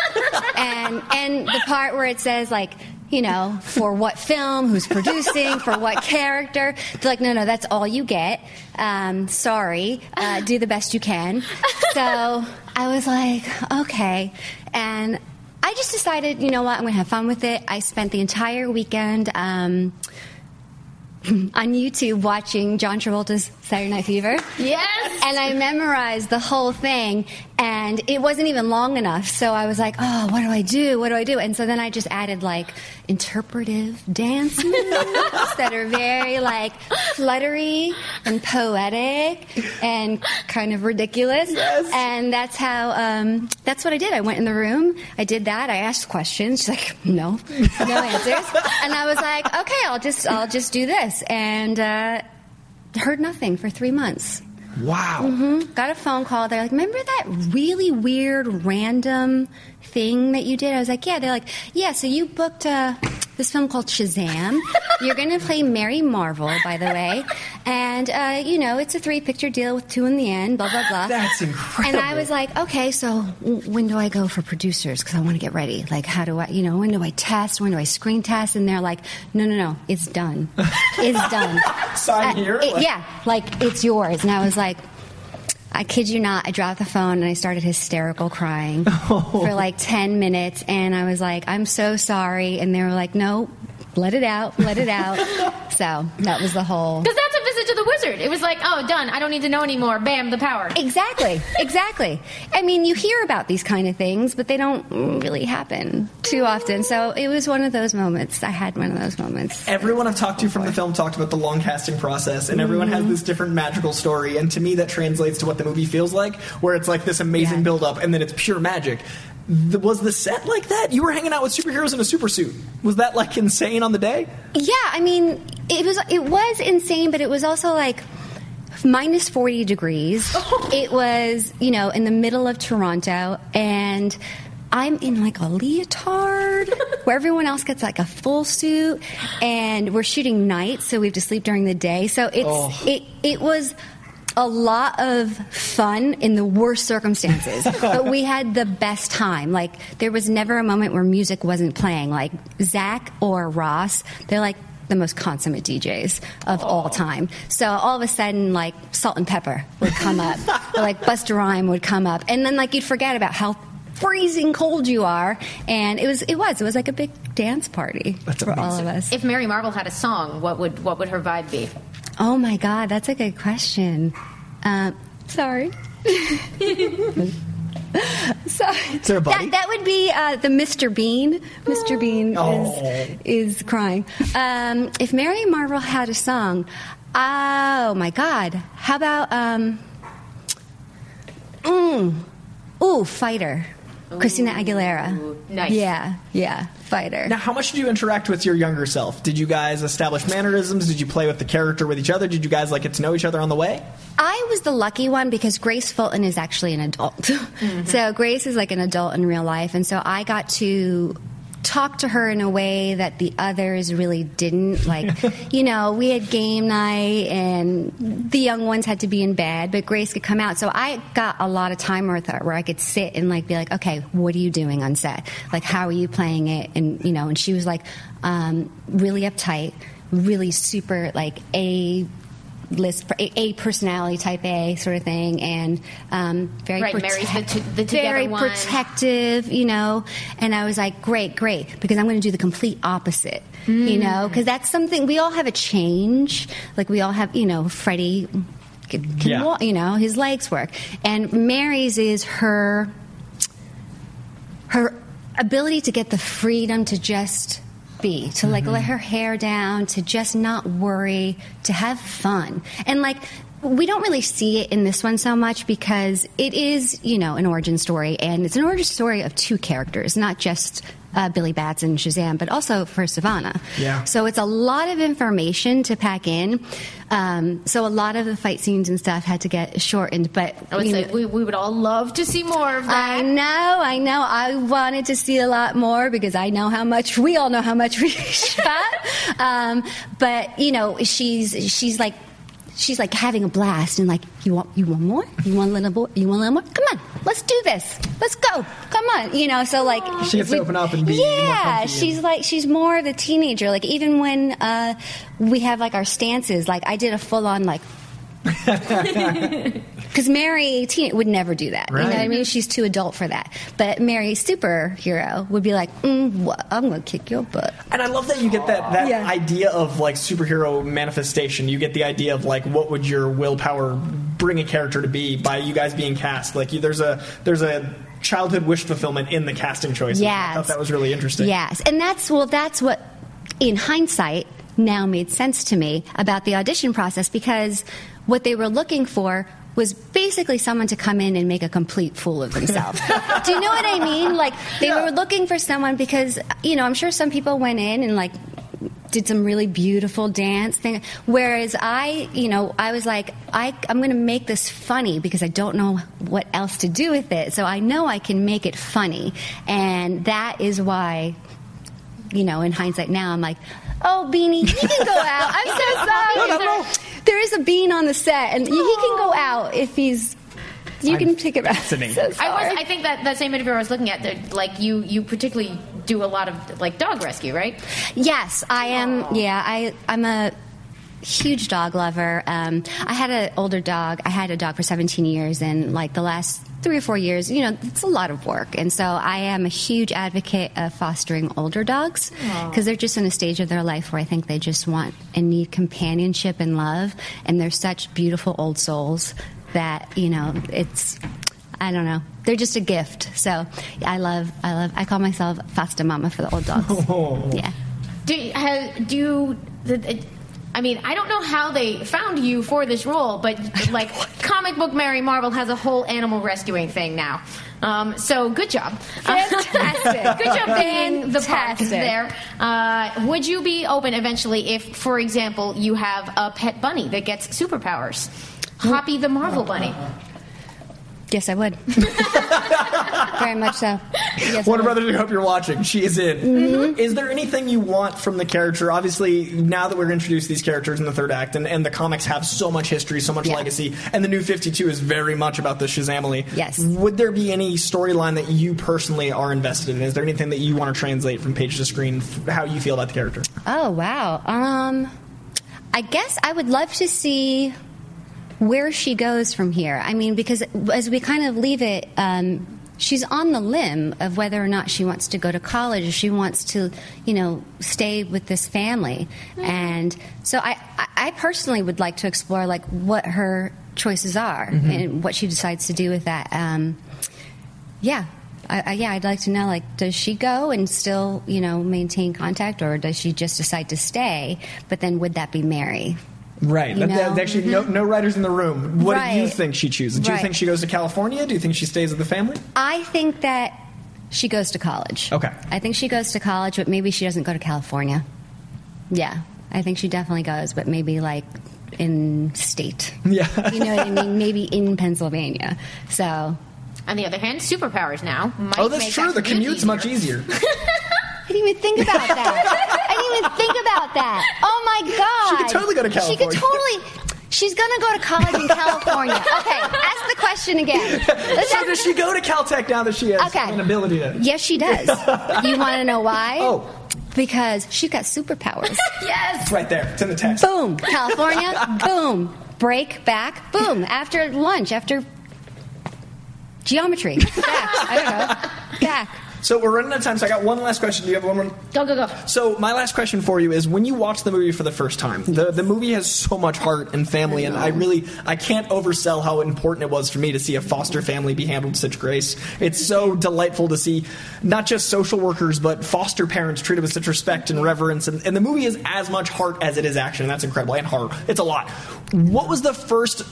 and and the part where it says like you know for what film who's producing for what character they're like no no that's all you get um, sorry uh, do the best you can so i was like okay and i just decided you know what i'm going to have fun with it i spent the entire weekend um, on YouTube watching John Travolta's Saturday Night Fever. Yes. And I memorized the whole thing, and it wasn't even long enough. So I was like, oh, what do I do? What do I do? And so then I just added like interpretive dance moves that are very like fluttery and poetic and kind of ridiculous. Yes. And that's how, um, that's what I did. I went in the room, I did that, I asked questions. She's like, no, no answers. And I was like, okay, I'll just, I'll just do this. And, uh, heard nothing for three months. Wow. hmm Got a phone call. They're like, remember that really weird, random thing that you did? I was like, yeah. They're like, yeah. So you booked uh, this film called Shazam. You're going to play Mary Marvel, by the way, and uh, you know it's a three picture deal with two in the end. Blah blah blah. That's incredible. And I was like, okay, so when do I go for producers? Because I want to get ready. Like, how do I, you know, when do I test? When do I screen test? And they're like, no, no, no, it's done. It's done. Sign Uh, here? it- yeah, like it's yours. And I was like, I kid you not, I dropped the phone and I started hysterical crying oh. for like 10 minutes. And I was like, I'm so sorry. And they were like, no, let it out, let it out. so that was the whole. Because that's a visit to the wizard. It was like, oh, done. I don't need to know anymore. Bam, the power. Exactly, exactly. I mean, you hear about these kind of things, but they don't really happen too often. So it was one of those moments. I had one of those moments. Everyone I've talked to from the film talked about the long casting process, and everyone Mm-hmm. has this different magical story. And to me, that translates to what the movie feels like, where it's like this amazing Yeah. build up, and then it's pure magic. Th- Was the set like that? You were hanging out with superheroes in a super suit. Was that like insane on the day? Yeah, I mean, it was it was insane, but it was also like minus 40 degrees. It was, you know, in the middle of Toronto and I'm in like a leotard where everyone else gets like a full suit and we're shooting nights so we have to sleep during the day. So it's oh. it it was a lot of fun in the worst circumstances, but we had the best time. Like there was never a moment where music wasn't playing. Like Zach or Ross, they're like the most consummate DJs of all time. So all of a sudden, like Salt-N-Pepa would come up, or like Buster Rhyme would come up, and then like you'd forget about how freezing cold you are, and it was it was it was like a big dance party for all of us. If Mary Marvel had a song, what would what would her vibe be? Oh my God, that's a good question. Um, sorry. Sorry. there a buddy? That, that would be uh, the Mr. Bean. Mr. Bean Oh. is, is crying. Um, if Mary Marvel had a song, oh my God, how about um, mm, ooh, Fighter, Christina Aguilera. nice. Yeah, yeah, Fighter. Now, how much did you interact with your younger self? Did you guys establish mannerisms? Did you play with the character with each other? Did you guys like get to know each other on the way? I was the lucky one because Grace Fulton is actually an adult. Mm-hmm. so Grace is like an adult in real life, and so I got to talk to her in a way that the others really didn't. Like, you know, we had game night, and the young ones had to be in bed, but Grace could come out. So I got a lot of time with her where I could sit and like be like, okay, what are you doing on set? Like, how are you playing it? And you know, and she was like um, really uptight, really super like a list a, a personality type A sort of thing, and um, very Right, Mary's the t- the together very one. protective, you know. And I was like, great, great, because I'm going to do the complete opposite, you know, because that's something we all have a change. Like we all have, you know, Freddie. Can, can Yeah. walk, you know, his legs work, and Mary's is her her ability to get the freedom to just be, to like let mm-hmm. her hair down, to just not worry, to have fun. And like, we don't really see it in this one so much because it is, you know, an origin story, and it's an origin story of two characters, not just uh, Billy Bats and Shazam, but also for Savannah. Yeah. So it's a lot of information to pack in. Um, so a lot of the fight scenes and stuff had to get shortened, but I would say know- we, we would all love to see more of that. I know, I know. I wanted to see a lot more because I know how much we all know how much we shot. Um, but you know, she's she's like she's like having a blast and like you want you want more? You want a little more? You want a little more? Come on, let's do this. Let's go. Come on, you know. So like She gets to open up and be yeah. She's and- like she's more of the teenager. Like even when uh, we have like our stances, like I did a full on like. Because Mary teen, would never do that. You know what I mean? She's too adult for that. But Mary superhero would be like, mm, what? I'm going to kick your butt. And I love that you get that, that Yeah. idea of like superhero manifestation. You get the idea of like what would your willpower bring a character to be by you guys being cast. Like you, there's a there's a childhood wish fulfillment in the casting choices. I thought that was really interesting. Yes, and that's well, that's what, in hindsight, now made sense to me about the audition process because what they were looking for was basically someone to come in and make a complete fool of themselves. Do you know what I mean? Like they were looking for someone because you know I'm sure some people went in and like did some really beautiful dance thing. Whereas I, you know, I was like, I, I'm going to make this funny because I don't know what else to do with it. So I know I can make it funny, and that is why you know, in hindsight now, I'm like, oh, Beanie, he can go out. I'm so sorry. There- there is a bean on the set, and he can go out if he's. You can pick it up. So I sorry. was. I think that that same interview I was looking at, that, like you, you particularly do a lot of like dog rescue, right? Yes, I am. Yeah, I I'm a huge dog lover. Um, I had an older dog. I had a dog for 17 years, and like the last three or four years, you know, it's a lot of work. And so I am a huge advocate of fostering older dogs because they're just in a stage of their life where I think they just want and need companionship and love, and they're such beautiful old souls that you know it's. I don't know. They're just a gift. So I love, I love, I call myself foster mama for the old dogs. Yeah. Do you- have, do you? the- I mean, I don't know how they found you for this role, but like comic book Mary Marvel has a whole animal rescuing thing now. Um, so good job, Fantastic. good job being the Fantastic. there. Uh, would you be open eventually if, for example, you have a pet bunny that gets superpowers? Hoppy the Marvel Bunny. Yes, I would. Very much so. Yes, Warner. Brothers, I hope you're watching. She is in. Mm-hmm. Is there anything you want from the character? Obviously, now that we're introduced to these characters in the third act, and, and the comics have so much history, so much Yeah. legacy, and the new 52 is very much about the Shazamily. Yes. Would there be any storyline that you personally are invested in? Is there anything that you want to translate from page to screen, f- how you feel about the character? Oh wow. Um, I guess I would love to see where she goes from here. I mean, because as we kind of leave it. Um, She's on the limb of whether or not she wants to go to college or she wants to, you know, stay with this family. And so I, I- personally would like to explore like what her choices are and what she decides to do with that. Um, yeah. I, I, yeah, I'd like to know, like, does she go and still, you know, maintain contact, or does she just decide to stay? But then, would that be Mary? Right. You That- that's know? Mm-hmm. actually no, no writers in the room. What do you think she chooses? Do you think she goes to California? Do you think she stays with the family? I think that she goes to college. Okay. I think she goes to college, but maybe she doesn't go to California. Yeah, I think she definitely goes, but maybe like in state. Yeah. You know what I mean? Maybe in Pennsylvania. So On the other hand, superpowers now. Might Oh, that's make true. that The commute commute's much easier. I didn't even think about that. I didn't even think about that. Oh my god! She could totally go to California. She could totally. She's gonna go to college in California. Okay, ask the question again. Let's so does she go to Caltech now that she has Okay. an ability to? Yes, she does. You want to know why? Oh. because she's got superpowers. Yes. It's right there. It's in the text. boom, California. boom, break back. Boom, after lunch, after geometry. Back. I don't know. Back. So we're running out of time. So I got one last question. Do you have one more? Go go go. So my last question for you is: When you watch the movie for the first time, the the movie has so much heart and family, and I really I can't oversell how important it was for me to see a foster family be handled with such grace. It's so delightful to see not just social workers but foster parents treated with such respect and reverence, and, and the movie is as much heart as it is action. And that's incredible and horror. It's a lot. What was the first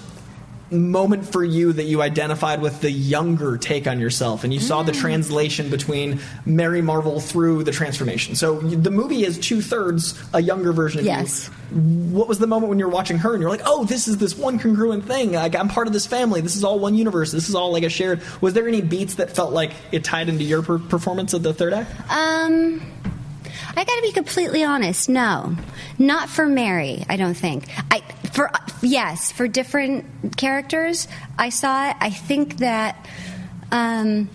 moment for you that you identified with the younger take on yourself and you saw Mm. the translation between Mary Marvel through the transformation. So the movie is two thirds a younger version of Yes. you. What was the moment when you're watching her and you're like, oh, this is this one congruent thing. Like, I'm part of this family. This is all one universe. This is all like a shared. Was there any beats that felt like it tied into your per- performance of the third act? Um, I got to be completely honest. No, not for Mary. I don't think. I for yes for different characters. I saw it. I think that um,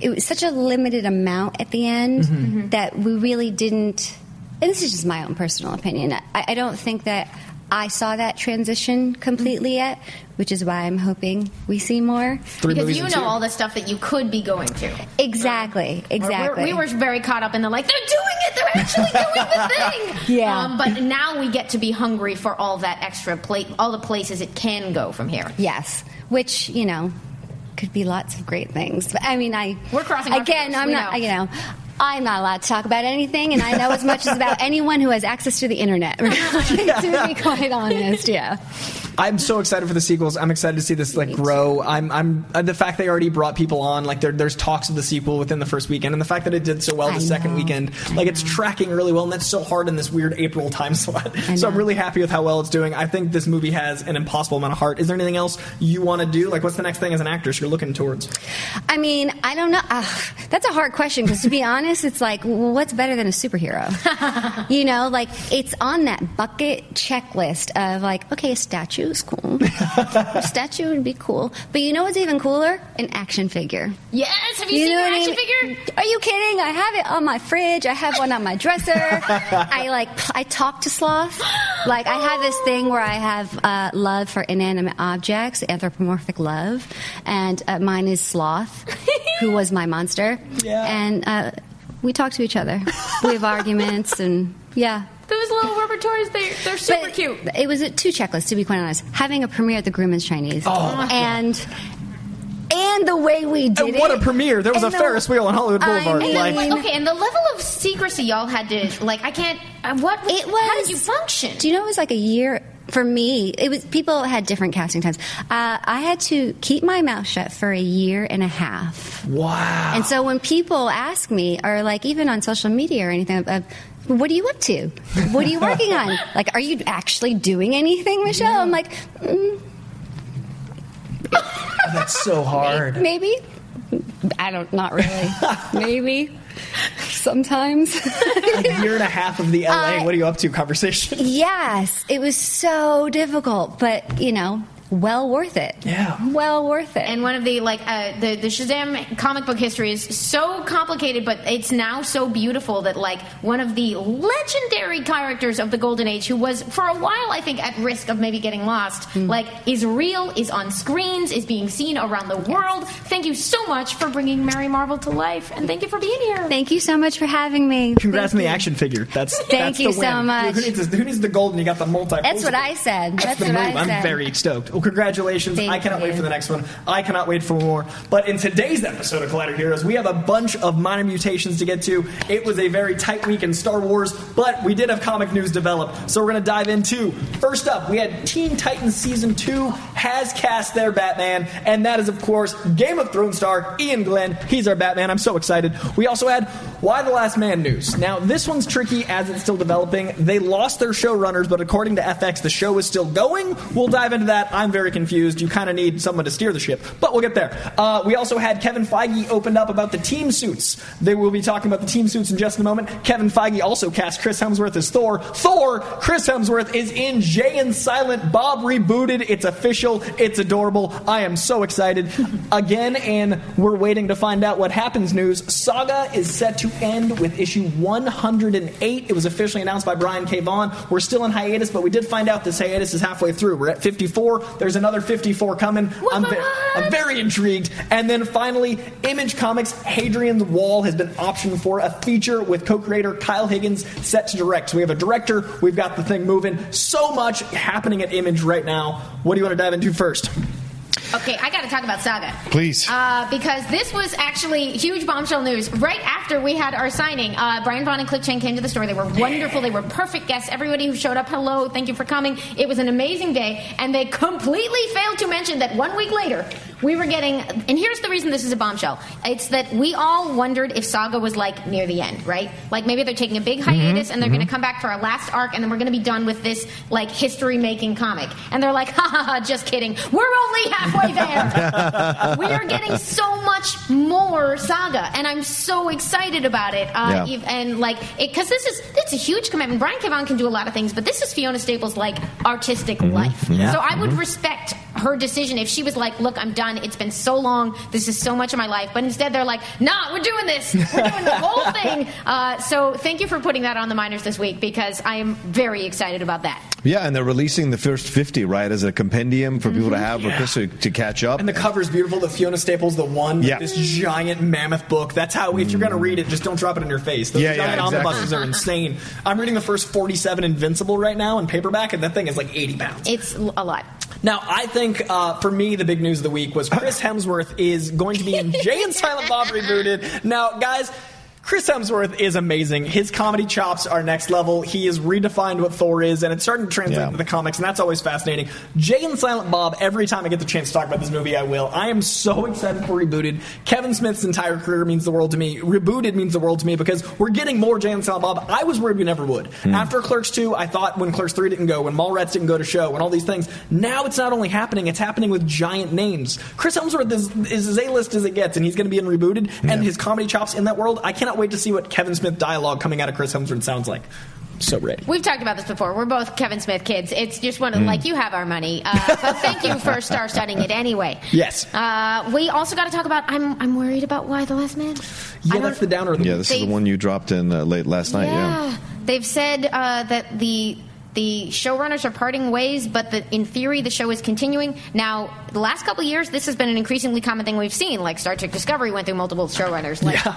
it was such a limited amount at the end that we really didn't. And this is just my own personal opinion. I, I don't think that. I saw that transition completely yet, which is why I'm hoping we see more. Three because you know two. all the stuff that you could be going to. Exactly, We're- exactly. we were very caught up in the like, they're doing it, they're actually doing the thing. Yeah. Um, but now we get to be hungry for all that extra plate, all the places it can go from here. Yes, which you know could be lots of great things. But I mean, I We're crossing our again. fingers, I'm we not. know. You know, I'm not allowed to talk about anything, and I know as much as about anyone who has access to the internet. to be quite honest, yeah. I'm so excited for the sequels. I'm excited to see this like grow. I'm, I'm uh, the fact they already brought people on. Like there, there's talks of the sequel within the first weekend, and the fact that it did so well the second weekend, like it's tracking really well, and that's so hard in this weird April time slot. So I'm really happy with how well it's doing. I think this movie has an impossible amount of heart. Is there anything else you want to do? Like, what's the next thing as an actress you're looking towards? I mean, I don't know. Uh, That's a hard question because, to be honest, it's like, well, what's better than a superhero? you know, like it's on that bucket checklist of like, okay, a statue is cool. a statue would be cool, but you know what's even cooler? An action figure. Yes, have you, You seen the what I action mean? figure? Are you kidding? I have it on my fridge. I have one on my dresser. I like I talk to sloth. Like I have this thing where I have uh, love for inanimate objects, anthropomorphic love, and uh, mine is sloth, who was my monster. Yeah. And uh, we talk to each other. We have arguments, and yeah. Those little rubber toys, they, they're super But cute. It was a two checklists, to be quite honest. Having a premiere at the Grauman's Chinese, and and the way we did And it. what a premiere. There was and a the- Ferris wheel on Hollywood I Boulevard. mean- like, Like, okay, and the level of secrecy y'all had to like. I can't. Uh, what? It was. How did you function? Do you know it was like a year for me? It was people had different casting times. Uh, I had to keep my mouth shut for a year and a half. wow. And so when people ask me, or like even on social media or anything, uh, what are you up to? What are you working on? Like, are you actually doing anything, Michelle? I'm like, mm, That's so hard. maybe. I don't. Not really. maybe. Sometimes. a year and a half of the LA. I- uh, what are you up to? Conversation. Yes, it was so difficult, but you know, well worth it. Yeah. well worth it. and one of the like uh, the the Shazam comic book history is so complicated, but it's now so beautiful that like one of the legendary characters of the Golden Age, who was for a while I think at risk of maybe getting lost, Hmm. like is real, is on screens, is being seen around the world. Thank you so much for bringing Mary Marvel to life, and thank you for being here. Thank you so much for having me. Congrats on Thank the you. action figure. That's Thank that's you the win. so much. Who needs, the, who needs the golden? You got the multi. That's what I said. That's the what move. I I'm very stoked. Well, congratulations. Thank I cannot wait for the next one. I cannot wait for more. But in today's episode of Collider Heroes, we have a bunch of minor mutations to get to. It was a very tight week in Star Wars, but we did have comic news develop. So we're going to dive into. First up, we had Teen Titans Season 2 has cast their Batman, and that is, of course, Game of Thrones star Iain Glen. He's our Batman. I'm so excited. We also had Y the Last Man news. Now, this one's tricky as it's still developing. They lost their showrunners, but according to FX, the show is still going. We'll dive into that. I'm very confused. You kind of need someone to steer the ship, but we'll get there. Uh, we also had Kevin Feige opened up about the team suits. They will be talking about the team suits in just a moment. Kevin Feige also cast Chris Hemsworth as Thor. Thor, Chris Hemsworth is in Jay and Silent Bob rebooted. It's official. It's adorable. I am so excited. Again, and we're waiting to find out what happens news. Saga is set to end with issue 108. It was officially announced by Brian K. Vaughan. We're still in hiatus, but we did find out this hiatus is halfway through. We're at 54. There's another 54 coming. I'm, ve- I'm very intrigued. And then finally, Image Comics Hadrian's Wall has been optioned for a feature with co-creator Kyle Higgins set to direct. So we have a director. We've got the thing moving. So much happening at Image right now. What do you want to dive into first? Okay, I got to talk about Saga. Please. Uh, because this was actually huge bombshell news. Right after we had our signing, uh, Brian Vaughan and Cliff Chiang came to the store. They were wonderful. They were perfect guests. Everybody who showed up, hello, thank you for coming. It was an amazing day. And they completely failed to mention that one week later, we were getting. And here's the reason this is a bombshell it's that we all wondered if Saga was like near the end, right? Like maybe they're taking a big hiatus and they're going to come back for our last arc and then we're going to be done with this like history making comic. And they're like, ha ha ha, just kidding. We're only halfway there. we are getting so much more saga, and I'm so excited about it. Uh, Yeah. And like, because this is it's a huge commitment. Brian K. Vaughan can do a lot of things, but this is Fiona Staples' like artistic life. So I would respect her decision if she was like, "Look, I'm done. It's been so long. This is so much of my life." But instead, they're like, "Nah, we're doing this. We're doing the whole thing." Uh, so thank you for putting that on the minors this week because I am very excited about that. Yeah, and they're releasing the first 50, right, as a compendium for people to have or just to, to catch up. And the cover's beautiful. The Fiona Staples, the one, Yeah. this giant mammoth book. That's how, if you're going to read it, just don't drop it in your face. Those Yeah, yeah, giant exactly. omnibuses are insane. I'm reading the first 47 Invincible right now in paperback, and that thing is like 80 pounds. It's a lot. Now, I think uh, for me, the big news of the week was Chris Hemsworth is going to be in Jay and Silent Bob rebooted. Now, guys. Chris Hemsworth is amazing. His comedy chops are next level. He has redefined what Thor is, and it's starting to translate Yeah. into the comics, and that's always fascinating. Jay and Silent Bob, every time I get the chance to talk about this movie, I will. I am so excited for Rebooted. Kevin Smith's entire career means the world to me. Rebooted means the world to me because we're getting more Jay and Silent Bob. I was worried we never would. Hmm. After Clerks 2, I thought when Clerks 3 didn't go, when Mallrats didn't go to show, and all these things, now it's not only happening, it's happening with giant names. Chris Hemsworth is, is as A-list as it gets, and he's going to be in Rebooted, and his comedy chops in that world, I cannot wait to see what Kevin Smith dialogue coming out of Chris Hemsworth sounds like. So ready. We've talked about this before. We're both Kevin Smith kids. It's just one of Hmm. like you have our money, uh, but thank you for star studying it anyway. Yes. Uh, we also got to talk about. I'm I'm worried about Y the Last Man. Yeah, that's the downer of the Yeah, this is the one you dropped in uh, late last night. Yeah. They've said uh, that the the showrunners are parting ways, but that in theory the show is continuing. Now, the last couple of years, this has been an increasingly common thing we've seen. Like Star Trek Discovery went through multiple showrunners. Like, Yeah. uh,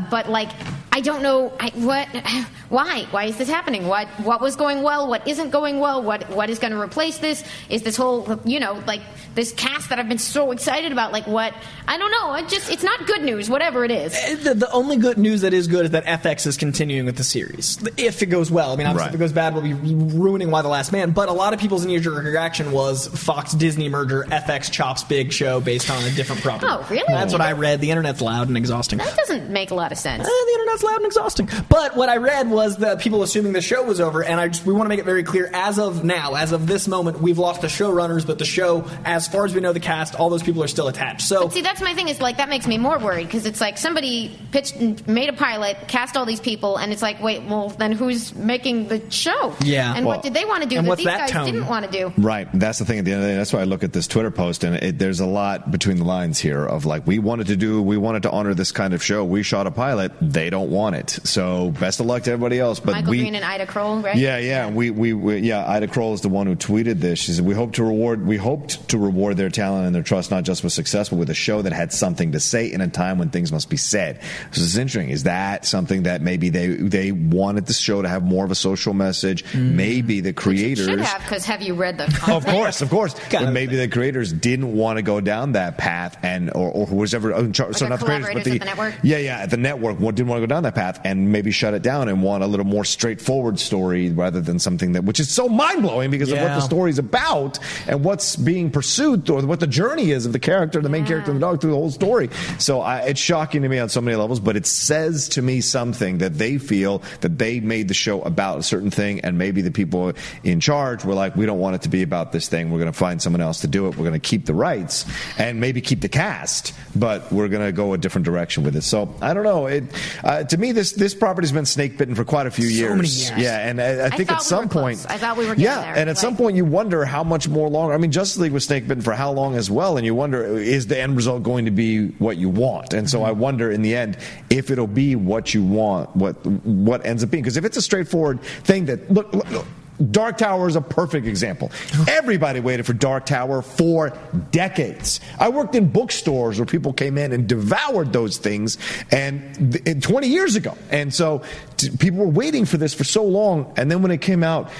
Mm-hmm. but like, I don't know I, what, why, why is this happening? What what was going well? What isn't going well? What what is going to replace this? Is this whole you know like this cast that I've been so excited about? Like what? I don't know. It just it's not good news. Whatever it is. The, the only good news that is good is that FX is continuing with the series. If it goes well, I mean, obviously, Right. if it goes bad, we'll be ruining Y the Last Man. But a lot of people's knee jerk reaction was Fox Disney merger, FX chops big show based on a different property. Oh, really? That's what I read. The internet's loud and exhausting. That doesn't make a lot of sense. Eh, the internet's loud and exhausting. But what I read was that people assuming the show was over, and I just, we want to make it very clear as of now, as of this moment, we've lost the showrunners, but the show, as far as we know, the cast, all those people are still attached. So See, that's my thing. Is like that makes me more worried because it's like somebody pitched, and made a pilot, cast all these people, and it's like, wait, well, then who's making the show? Yeah. And Well, what did they want to do and that these that guys tone? didn't want to do? Right. That's the thing at the end of the day. That's why I look at this Twitter post and it, there's a lot between the lines here of like, we wanted to do, we wanted to honor this kind of show. We shot a pilot. They don't want it. So best of luck to everybody else. But Michael we, Green and Aida Croal, right? Yeah, yeah. We, we, we, yeah. Aida Croal is the one who tweeted this. She said, "We hope to reward, we hoped to reward their talent and their trust, not just with success, but with a show that had something to say in a time when things must be said." So this is interesting. Is that something that maybe they they wanted the show to have more of a social message? Mm. Maybe the creators Should have because have you read the? of course, of course. Kind But of maybe the creators didn't want to go down that path, and or, or who was ever in charge. so the not the creators, but the, the network? yeah, yeah, at the network didn't want to go down that path, and maybe shut it down and want a little more straightforward story rather than something that which is so mind blowing because of what Yeah. the story's about and what's being pursued or what the journey is of the character, the main character, and the dog through the whole story. So I, it's shocking to me on so many levels, but it says to me something that they feel that they made the show about a certain thing, and maybe the people in charge were like, we don't want it to be about this thing. We're going to find someone else to do it. We're going to keep the rights and maybe keep the cast, but we're going to go a different direction with it. So I don't know. It uh, to me this this property's been snake bitten for quite a few So years. many years. Yeah, and I, I think thought at we some point, close. I thought we were getting yeah, there. and at some point you wonder how much more longer. I mean, Justice League was snake bitten for how long as well, and you wonder is the end result going to be what you want? And so mm-hmm. I wonder in the end if it'll be what you want, what what ends up being. Because if it's a straightforward thing that look. look, look Dark Tower is a perfect example. Everybody waited for Dark Tower for decades. I worked in bookstores where people came in and devoured those things, and, th- and 20 years ago. And so t- people were waiting for this for so long, and then when it came out,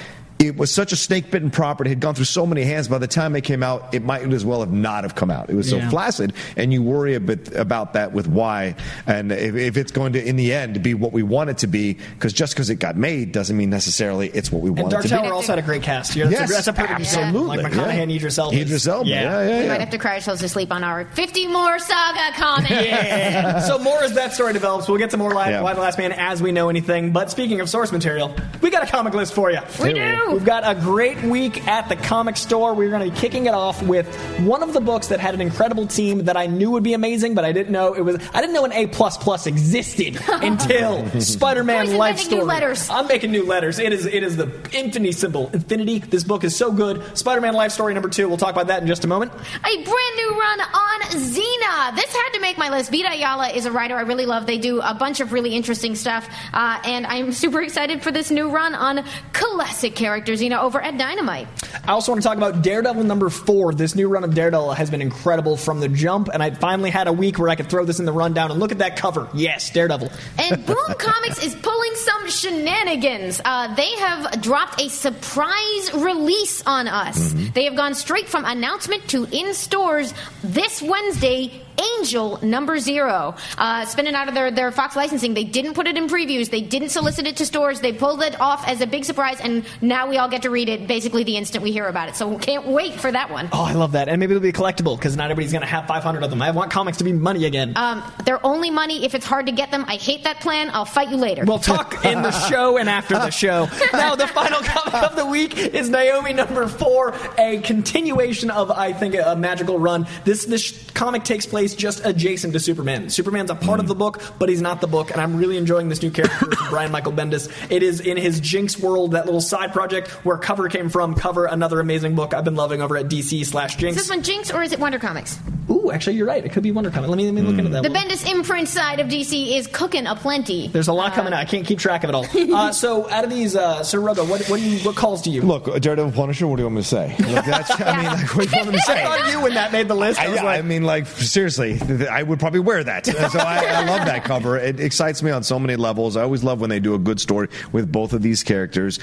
it was such a snake bitten property, had gone through so many hands. By the time it came out, it might as well have not have come out. It was so Yeah. flaccid, and you worry a bit about that with why, and if, if it's going to, in the end, be what we want it to be. Because just because it got made doesn't mean necessarily it's what we And want Dark it to Tower be. also had a great cast. Yeah, that's, Yes, a, that's a perfect example. absolutely. Like McConaughey yeah. and Idris Elba. Idris Elba, yeah, yeah, We yeah. might have to cry ourselves to sleep on our 50 more saga comics. Yeah. so more as that story develops. We'll get to more live Yeah. Y the Last Man as we know anything. But speaking of source material, we got a comic list for you. We do. We've got a great week at the comic store. We're going to be kicking it off with one of the books that had an incredible team that I knew would be amazing, but I didn't know it was. I didn't know an A plus plus existed until Spider-Man Boys Life Story. new letters. I'm making new letters. It is it is the infinity symbol, infinity. This book is so good. Spider-Man Life Story number two. We'll talk about that in just a moment. A brand new run on Xena. This had to make my list. Vita Ayala is a writer I really love. They do a bunch of really interesting stuff, uh, and I'm super excited for this new run on classic character Xena over at Dynamite. I also want to talk about Daredevil number four. This new run of Daredevil has been incredible from the jump, and I finally had a week where I could throw this in the rundown and look at that cover. Yes, Daredevil. And Boom Comics is pulling some shenanigans. Uh, they have dropped a surprise release on us. They have gone straight from announcement to in stores this Wednesday. Angel Number Zero. Uh, spinning out of their, their Fox licensing. They didn't put it in previews. They didn't solicit it to stores. They pulled it off as a big surprise, and now we all get to read it basically the instant we hear about it. So can't wait for that one. Oh, I love that. And maybe it'll be collectible because not everybody's going to have 500 of them. I want comics to be money again. Um, they're only money if it's hard to get them. I hate that plan. I'll fight you later. We'll talk in the show and after the show. Now, the final comic of the week is Naomi number four, a continuation of, I think, a magical run. This this comic takes place just adjacent to Superman. Superman's a part of the book, but he's not the book, and I'm really enjoying this new character from Brian Michael Bendis. It is in his Jinx world, that little side project where Cover came from. Cover, another amazing book I've been loving over at DC slash is Jinx. this one Jinx or is it Wonder Comics? Ooh, actually, you're right. It could be Wonder Comic. Let me let me look into that. The one. Bendis imprint side of DC is cooking a plenty. There's a lot coming out. I can't keep track of it all. Uh, so, out of these, uh, Sir Rogo, what, what, do you, what calls do you? Look, Daredevil Punisher. What do you want me to say? Look, that's, I mean, like, what do you want me to say? I thought you when that made the list. I, I, was yeah, like, I mean, like seriously, th- th- I would probably wear that. So I, I love that cover. It excites me on so many levels. I always love when they do a good story with both of these characters,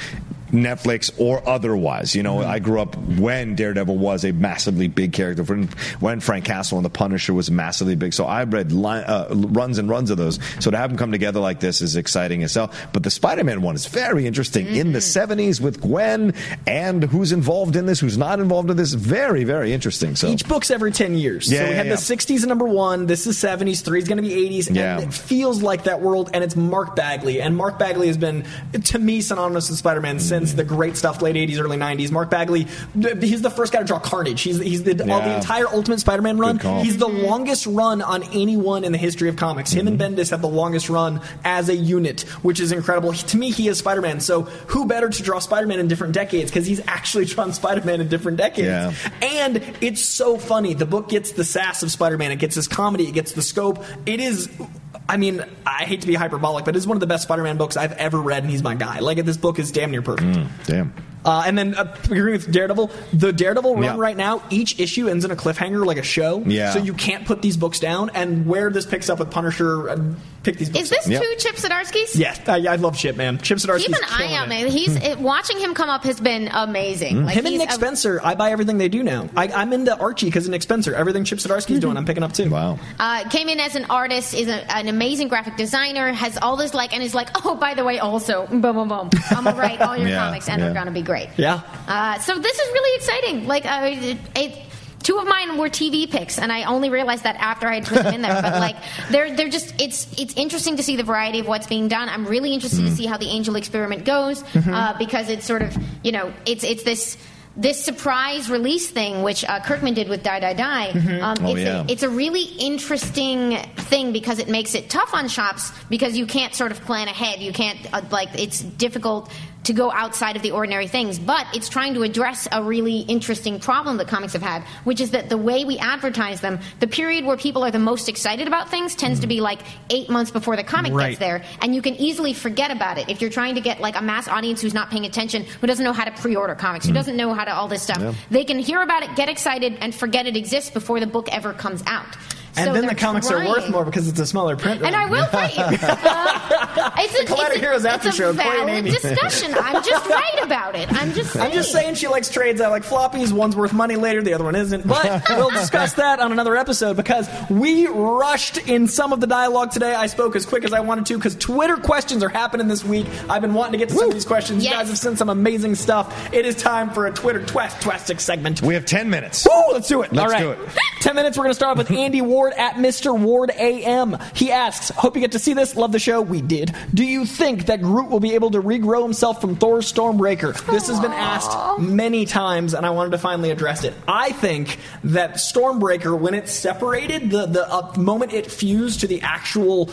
Netflix or otherwise. You know, Mm-hmm. I grew up when Daredevil was a massively big character. When, when Frank Castle and the Punisher was massively big. So I read uh, runs and runs of those. So to have them come together like this is exciting as hell. But the Spider-Man one is very interesting in the Mm-hmm. 70s with Gwen and who's involved in this, who's not involved in this. Very, very interesting. So each book's every 10 years. Yeah, so we yeah, had yeah. the 60s number one, this is 70s, three's going to be 80s, Yeah. and it feels like that world, and it's Mark Bagley. And Mark Bagley has been, to me, synonymous with Spider Man since the great stuff, late 80s, early 90s. Mark Bagley, he's the first guy to draw Carnage. He's, he's the, all the entire Ultimate Spider Man run. He's the longest run on anyone in the history of comics. Him Mm-hmm. and Bendis have the longest run as a unit, which is incredible. To me, he is Spider Man. So who better to draw Spider Man in different decades? Because he's actually drawn Spider Man in different decades. Yeah. And it's so funny. The book gets the sass of Spider Man. It gets his comedy. It gets the scope. It is. I mean, I hate to be hyperbolic, but it's one of the best Spider Man books I've ever read, and he's my guy. Like, this book is damn near perfect. Mm, damn. Uh, and then, uh, agreeing with Daredevil, the Daredevil run Yeah. right now, each issue ends in a cliffhanger, like a show. Yeah. So you can't put these books down. And where this picks up with Punisher, uh, pick these books Is this up. Yep. two Chip Zdarsky's? Yes, I, I love Chip, man. Chip Zdarsky's Keep an eye killing out, it. man. He's it, watching him come up has been amazing. Like Him and he's Nick a- Spencer, I buy everything they do now. I, I'm into Archie because of Nick Spencer. Everything Chip Zdarsky's doing, I'm picking up too. Wow. Uh, came in as an artist, is a, an amazing graphic designer, has all this like, and is like, oh, by the way, also, boom, boom, boom, I'm gonna write all your Yeah, comics, and yeah. they're gonna be great. Yeah. Uh, so this is really exciting. Like, uh, it, it, two of mine were TV picks, and I only realized that after I had put them in there. But like, they're they're just it's it's interesting to see the variety of what's being done. I'm really interested to see how the Angel experiment goes uh, because it's sort of you know it's it's this. This surprise release thing, which uh, Kirkman did with Die Die Die, um, Oh, it's, yeah. a, it's a really interesting thing because it makes it tough on shops because you can't sort of plan ahead. You can't uh, like it's difficult to go outside of the ordinary things, but it's trying to address a really interesting problem that comics have had, which is that the way we advertise them, the period where people are the most excited about things tends to be mm-hmm. like eight months before the comic Right. gets there, and you can easily forget about it if you're trying to get like a mass audience who's not paying attention, who doesn't know how to pre-order comics, who mm. doesn't know how to all this stuff. They can hear about it, get excited, and forget it exists before the book ever comes out. And So then the they're comics are worth more because it's a smaller print. And run. I will fight you. Uh, it's a, Collider it's a, Heroes after it's show, Corey valid Amy. discussion. I'm just right about it. I'm just saying. I'm just saying she likes trades. I like floppies. One's worth money later, the other one isn't. But we'll discuss that on another episode because we rushed in some of the dialogue today. I spoke as quick as I wanted to because Twitter questions are happening this week. I've been wanting to get to some of these questions. You guys have sent some amazing stuff. It is time for a Twitter twist twastic segment. We have 10 minutes. Woo, let's do it. Let's All right. do it. 10 minutes. We're going to start off with Andy Ward at Mr. Ward AM. He asks, Hope you get to see this. Love the show. We did. Do you think that Groot will be able to regrow himself from Thor's Stormbreaker? This has been asked many times, and I wanted to finally address it. I think that Stormbreaker, when it separated, the, the uh, moment it fused to the actual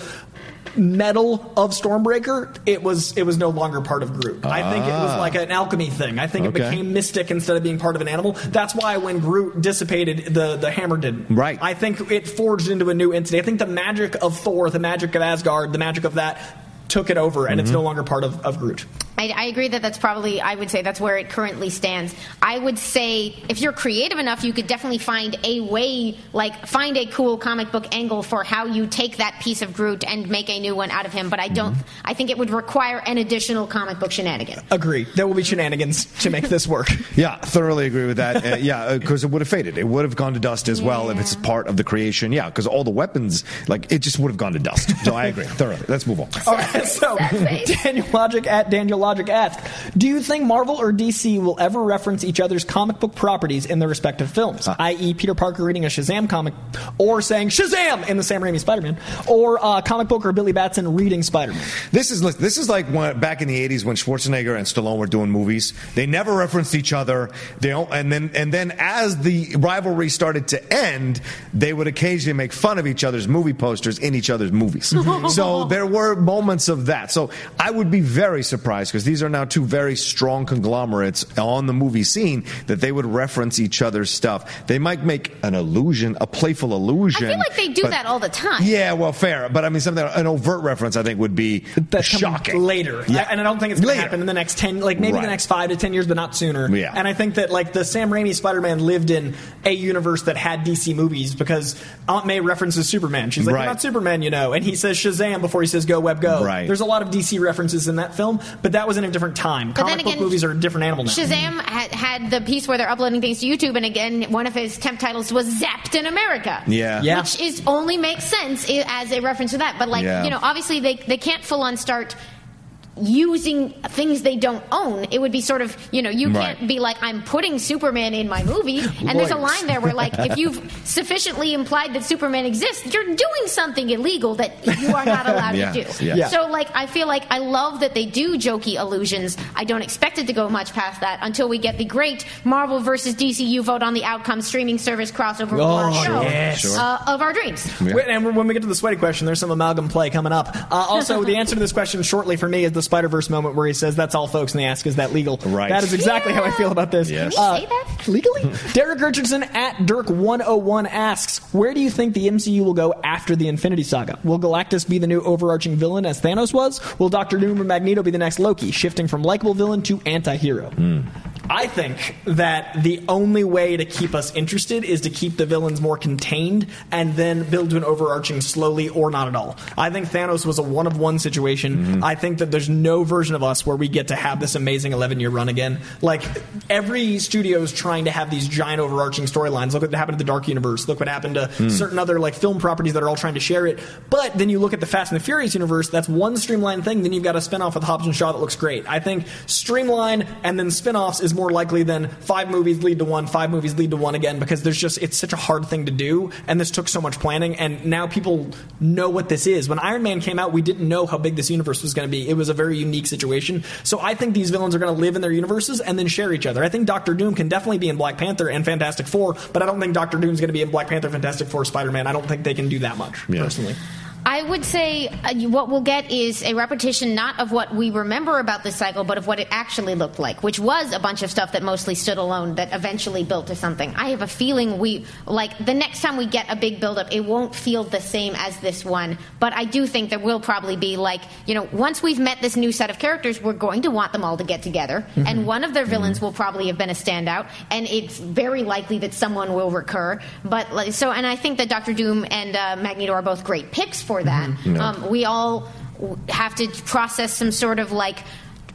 metal of Stormbreaker, it was it was no longer part of Groot. I think it was ah. like an alchemy thing. I think it became mystic instead of being part of an animal. That's why when Groot dissipated, the the hammer didn't. Right. I think it forged into a new entity. I think the magic of Thor, the magic of Asgard, the magic of that took it over, and mm-hmm. it's no longer part of, of Groot. I, I agree that that's probably, I would say that's where it currently stands. I would say if you're creative enough, you could definitely find a way, like, find a cool comic book angle for how you take that piece of Groot and make a new one out of him. But I don't, I think it would require an additional comic book shenanigan. Agree. There will be shenanigans to make this work. Yeah, thoroughly agree with that. Uh, yeah, because it would have faded. It would have gone to dust as well if it's part of the creation. Yeah, because all the weapons, like, it just would have gone to dust. So I agree thoroughly. Let's move on. All right, so Daniel Logic at Daniel Logic asks, do you think Marvel or DC will ever reference each other's comic book properties in their respective films, i.e., Peter Parker reading a Shazam comic or saying Shazam in the Sam Raimi Spider-Man, or uh, comic book or Billy Batson reading Spider-Man? This is listen, this is like when, back in the '80s when Schwarzenegger and Stallone were doing movies. They never referenced each other. They don't, and then and then as the rivalry started to end, they would occasionally make fun of each other's movie posters in each other's movies. so there were moments of that. So I would be very surprised because these are now two very strong conglomerates on the movie scene that they would reference each other's stuff. They might make an illusion, a playful allusion. I feel like they do but- that all the time. Yeah, well, fair, but I mean, something an overt reference, I think, would be That's coming shocking later. Yeah, and I don't think it's going to happen in the next ten, like maybe Right. the next five to ten years, but not sooner. Yeah. And I think that like the Sam Raimi Spider-Man lived in a universe that had DC movies because Aunt May references Superman. She's like, Right. "You're not Superman, you know," and he says Shazam before he says "Go Web Go." Right. There's a lot of DC references in that film, but that was in a different time. But Comic then book again, movies are a different animal now. Shazam mm-hmm. had, had the piece where they're uploading things to YouTube, and again, one of his temp titles was "Zapped in America." Yeah. Yeah. which is only makes sense as a reference to that. But like Yeah. you know, obviously they they can't full on start using things they don't own. It would be sort of you know you Right. can't be like I'm putting Superman in my movie, and there's a line there where like if you've sufficiently implied that Superman exists, you're doing something illegal that you are not allowed Yeah. to do. Yeah. Yeah. So like I feel like I love that they do jokey illusions. I don't expect it to go much past that until we get the great Marvel versus DCU vote on the outcome streaming service crossover Oh, war show yes. Uh, of our dreams. Wait, And when we get to the sweaty question, there's some amalgam play coming up. Uh, also, the answer to this question shortly for me is the Spider Verse moment where he says, "That's all, folks," and they ask, "Is that legal?" Right. That is exactly how I feel about this. Yes. Can Uh, say that? legally? Derek Richardson at Dirk101 asks, "Where do you think the MCU will go after the Infinity Saga? Will Galactus be the new overarching villain as Thanos was? Will Doctor Doom or Magneto be the next Loki, shifting from likable villain to anti-hero?" I think that the only way to keep us interested is to keep the villains more contained and then build to an overarching slowly or not at all. I think Thanos was a one of one situation. Mm-hmm. I think that there's no version of us where we get to have this amazing 11 year run again. Like every studio is trying to have these giant overarching storylines. Look what happened to the Dark Universe. Look what happened to hmm. certain other like film properties that are all trying to share it. But then you look at the Fast and the Furious universe, that's one streamlined thing. Then you've got a spin-off with Hobbs and Shaw that looks great. I think streamline and then spin-offs is more likely than five movies lead to one, five movies lead to one again because there's just it's such a hard thing to do and this took so much planning and now people know what this is. When Iron Man came out, we didn't know how big this universe was going to be. It was a very unique situation. So I think these villains are going to live in their universes and then share each other. I think Doctor Doom can definitely be in Black Panther and Fantastic Four, but I don't think Doctor Doom's going to be in Black Panther, Fantastic Four, Spider-Man. I don't think they can do that much Yeah. personally. I would say uh, what we'll get is a repetition not of what we remember about this cycle, but of what it actually looked like, which was a bunch of stuff that mostly stood alone that eventually built to something. I have a feeling we, like, the next time we get a big buildup, it won't feel the same as this one. But I do think there will probably be, like, you know, once we've met this new set of characters, we're going to want them all to get together. And one of their villains will probably have been a standout. And it's very likely that someone will recur. But, like, so, and I think that Doctor Doom and uh, Magneto are both great picks for that. Um, we all have to process some sort of like.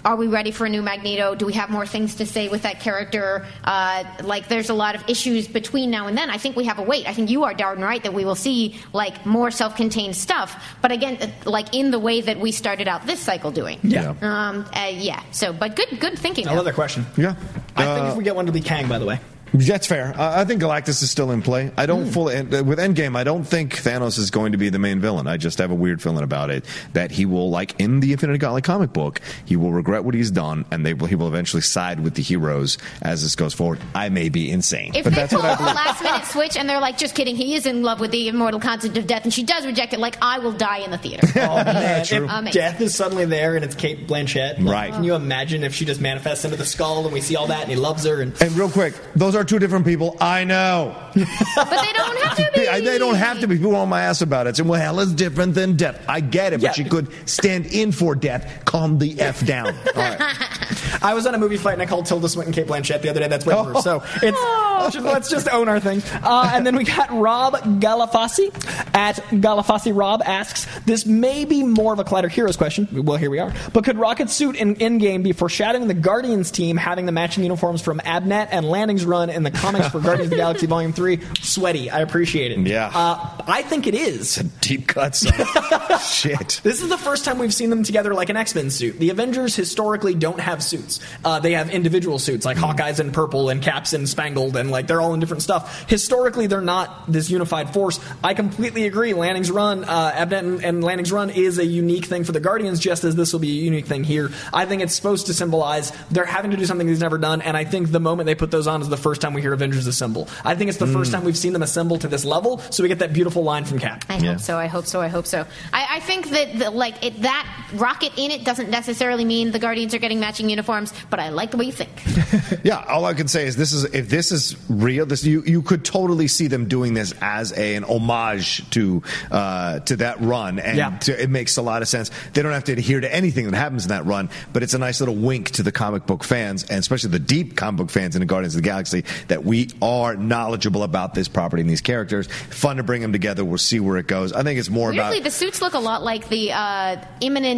Are we ready for a new Magneto? Do we have more things to say with that character? Uh, like, there's a lot of issues between now and then. I think we have a wait. I think you are, Darden, right that we will see like more self-contained stuff. But again, uh, like in the way that we started out this cycle doing. Yeah. Um. Uh, yeah. So, but good, good thinking. I though. love that question. Yeah. I think Uh, if we get one, it'll be Kang, by the way. That's fair. Uh, I think Galactus is still in play. I don't fully uh, with Endgame. I don't think Thanos is going to be the main villain. I just have a weird feeling about it that he will, like in the Infinity Gauntlet comic book, he will regret what he's done, and they will, he will eventually side with the heroes as this goes forward. I may be insane, If but they that's pull what I a believe. last minute switch and they're like, just kidding, he is in love with the immortal concept of death and she does reject it, like, I will die in the theater. Oh man, True. if death is suddenly there and it's Cate Blanchett, like, Right. Can you imagine if she just manifests into the skull and we see all that and he loves her and And real quick, those are are two different people. I know. but they don't have to be. They don't have to be. People on my ass about it. Saying, well, hell is different than death. I get it, but Yeah. she could stand in for death. Calm the F down. All right. I was on a movie fight and I called Tilda Swinton Cate Blanchett the other day. That's way worse. So it's let's just, let's just own our thing. Uh, and then we got Rob Galafasi at Galafasi. Rob asks, "This may be more of a Collider Heroes question. Well, here we are. But could Rocket's suit in Endgame be foreshadowing the Guardians team having the matching uniforms from Abnett and Lanning's run in the comics for Guardians of the Galaxy Volume Three? Sweaty. I appreciate it. Yeah. Uh, I think it is. Deep cut. Shit. This is the first time we've seen them together like an X Men suit. The Avengers historically don't have suits. Uh, they have individual suits, like Hawkeye's in purple and Cap's in spangled, and like they're all in different stuff. Historically, they're not this unified force. I completely agree. Lanning's run, uh, Abnett and, and Lanning's run is a unique thing for the Guardians, just as this will be a unique thing here. I think it's supposed to symbolize they're having to do something he's never done, and I think the moment they put those on is the first time we hear Avengers assemble. I think it's the first hmm. time we've seen them assemble to this level, so we get that beautiful line from Cap. I hope so. I hope so. I hope so. I, I think that the, like it, that rocket in it doesn't necessarily mean the Guardians are getting matching uniforms, but I like the way you think. Yeah, all I can say is this is if this is real, this you you could totally see them doing this as a, an homage to uh, to that run, and Yeah. to, it makes a lot of sense. They don't have to adhere to anything that happens in that run, but it's a nice little wink to the comic book fans, and especially the deep comic book fans in the Guardians of the Galaxy, that we are knowledgeable about this property and these characters. Fun to bring them together. We'll see where it goes. I think it's more Weirdly, about the suits look a lot like the uh,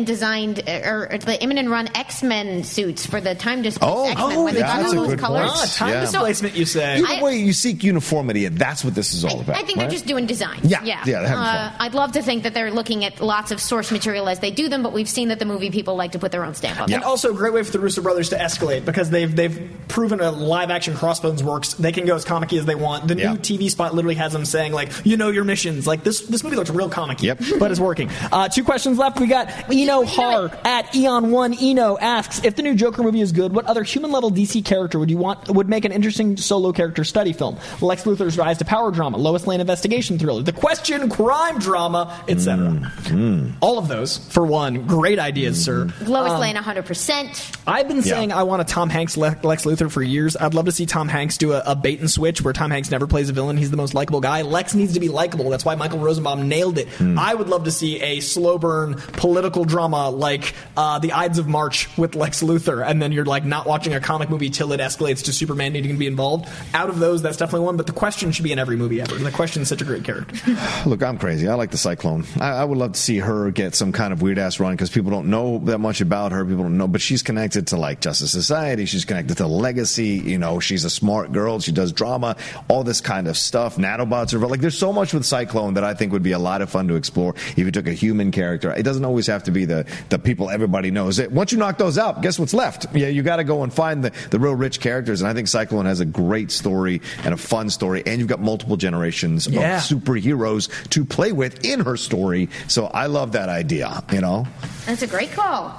Immonen designed uh, or, or the Immonen run X Men suits for the time displacement. Oh, X Men, oh, where yeah, got that's a good colors. point. Ah, time Yeah. displacement, you say? either I- way you seek uniformity, and that's what this is all I, about. I think they're just doing design. Yeah, yeah. yeah, they're having uh, fun. I'd love to think that they're looking at lots of source material as they do them, but we've seen that the movie people like to put their own stamp on Yeah. them. And also a great way for the Russo brothers to escalate because they've they've proven a live action Crossbones works. They can go as comic as they want. The Yeah. new TV spot literally has them saying like, you know your missions. Like this this movie looks real comic Yep. but it's working. Uh, two questions left. We got Eno Har at Eon One. Eno asks if the new Joker movie is good, what other human level DC character would you want would make an interesting solo character study film? Lex Luthor's rise to power drama, Lois Lane investigation thriller, The Question crime drama, etc. Mm-hmm. All of those for one. Great ideas, sir. Mm-hmm. Lois Um, Lane 100%. I've been Yeah. saying I want a Tom Hanks Le- Lex Luthor for years. I'd love to see Tom Hanks do a, a bait and switch where Tom Hanks never plays a villain. He's the most likable guy. Lex needs to be likable. That's why Michael Rosenbaum nailed it. Hmm. I would love to see a slow burn political drama like uh, The Ides of March with Lex Luthor, and then you're like not watching a comic movie till it escalates to Superman needing to be involved. Out of those, that's definitely one. But the question should be in every movie ever. And the question is such a great character. Look, I'm crazy. I like the Cyclone. I, I would love to see her get some kind of weird ass run because people don't know that much about her. People don't know, but she's connected to like Justice Society. She's connected to Legacy. You know, she's a smart girl. She does drama, all this kind of stuff. Nanobots are like, there's so much with Cyclone that I think would be a lot of fun to explore if you took a human character. It doesn't always have to be the, the people everybody knows. It Once you knock those out, guess what's left? Yeah, you got to go and find the, the real rich characters. And I think Cyclone has a great story and a fun story. And you've got multiple generations Yeah. of superheroes to play with in her story. So I love that idea, you know? That's a great call.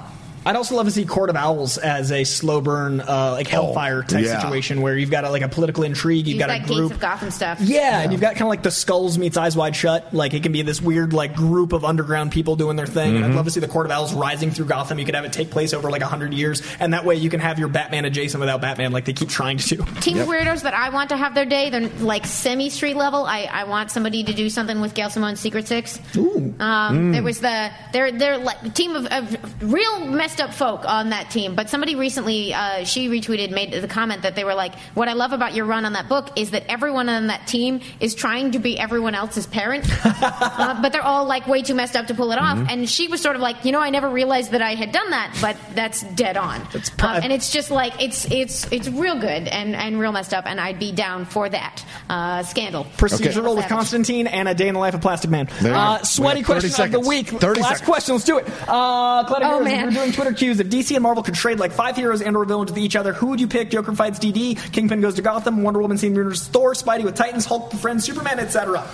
I'd also love to see Court of Owls as a slow burn, uh, like Hellfire type yeah. situation where you've got a, like a political intrigue, you've Use got that a Gates group. of Gotham stuff. Yeah, and you've got kind of like the Skulls meets Eyes Wide Shut. Like it can be this weird like group of underground people doing their thing. And I'd Mm-hmm. love to see the Court of Owls rising through Gotham. You could have it take place over like hundred years, and that way you can have your Batman adjacent without Batman, like they keep trying to do. Team of weirdos that I want to have their day, they're like semi street level. I, I want somebody to do something with Gail Simone's Secret Six. Ooh. Um, There was the they're they're like team of, of real messed up folk on that team. But somebody recently uh, she retweeted made the comment that they were like, "What I love about your run on that book is that everyone on that team is trying to be everyone else's parent, uh, but they're all like way too messed up to pull it off." And she was sort of like, "You know, I never realized that I had done that, but that's dead on." That's pri- Um, and it's just like it's it's it's real good and and real messed up, and I'd be down for that uh, scandal. Procedural with Constantine and a day in the life of Plastic Man. Uh, sweaty We got 30 question of the week. Last seconds. question. Let's do it. Uh, Claudia Oh, Heroes, man. we're doing Twitter cues. If DC and Marvel could trade like five heroes and or villains with each other, who would you pick? Joker fights DD, Kingpin goes to Gotham, Wonder Woman rumors Thor, Spidey with Titans, Hulk befriends Superman, etc.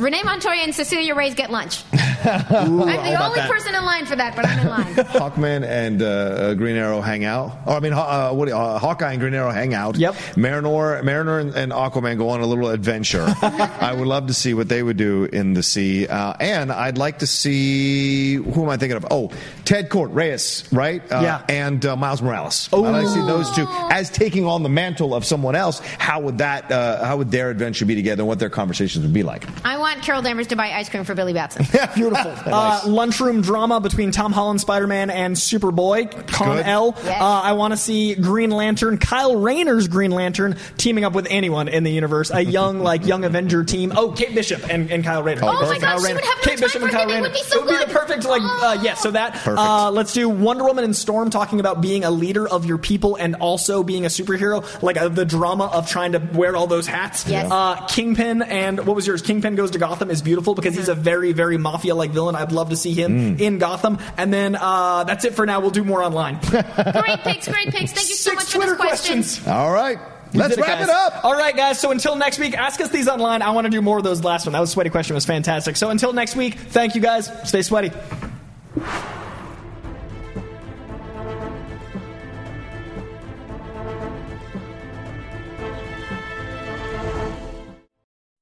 Renee Montoya and Cecilia Reyes get lunch. I'm the only that. person in line for that, but I'm in line. Hawkman and uh, uh, Green Arrow hang out. Or I mean, uh, what, you- uh, Hawkeye and Green Arrow hang out. Yep. Mariner, Mariner, and, and Aquaman go on a little adventure. I would love to see what they would do in the sea, uh, and I'd like to see who am I thinking of? Oh, Ted Kord, Reyes, right? Uh, Yeah. and uh, Miles Morales. Oh, I'd like to see those two as taking on the mantle of someone else. How would that? Uh, how would their adventure be together? and What their conversations would be like? I want Carol Danvers to buy ice cream for Billy Batson. Yeah, Beautiful. uh, lunchroom drama between Tom Holland, Spider Man, and Superboy, Con Good. L. Yes. Uh, I want to see Green Lantern, Kyle Rayner's Green Lantern, teaming up with anyone in the universe. A young, like, young Avenger team. Oh, Kate Bishop and, and Kyle Rayner. Oh my Kyle gosh, she Rayner. would have no Kate time Bishop and Kyle him. It Rayner. would be so it would be the perfect, like, uh, Oh. yeah, so that. Perfect. Uh, let's do Wonder Woman and Storm talking about being a leader of your people and also being a superhero, like uh, the drama of trying to wear all those hats. Yes. Uh, Kingpin and what was yours? Kingpin goes to Gotham is beautiful because he's a very, very mafia like villain. I'd love to see him Mm. in Gotham. And then uh, that's it for now. We'll do more online. great picks, great picks. Thank you so Six much Twitter for this question. questions. All right, let's Did wrap guys. it up. All right, guys. So until next week, ask us these online. I want to do more of those last one. That was a sweaty question. It was fantastic. So until next week, thank you guys. Stay sweaty.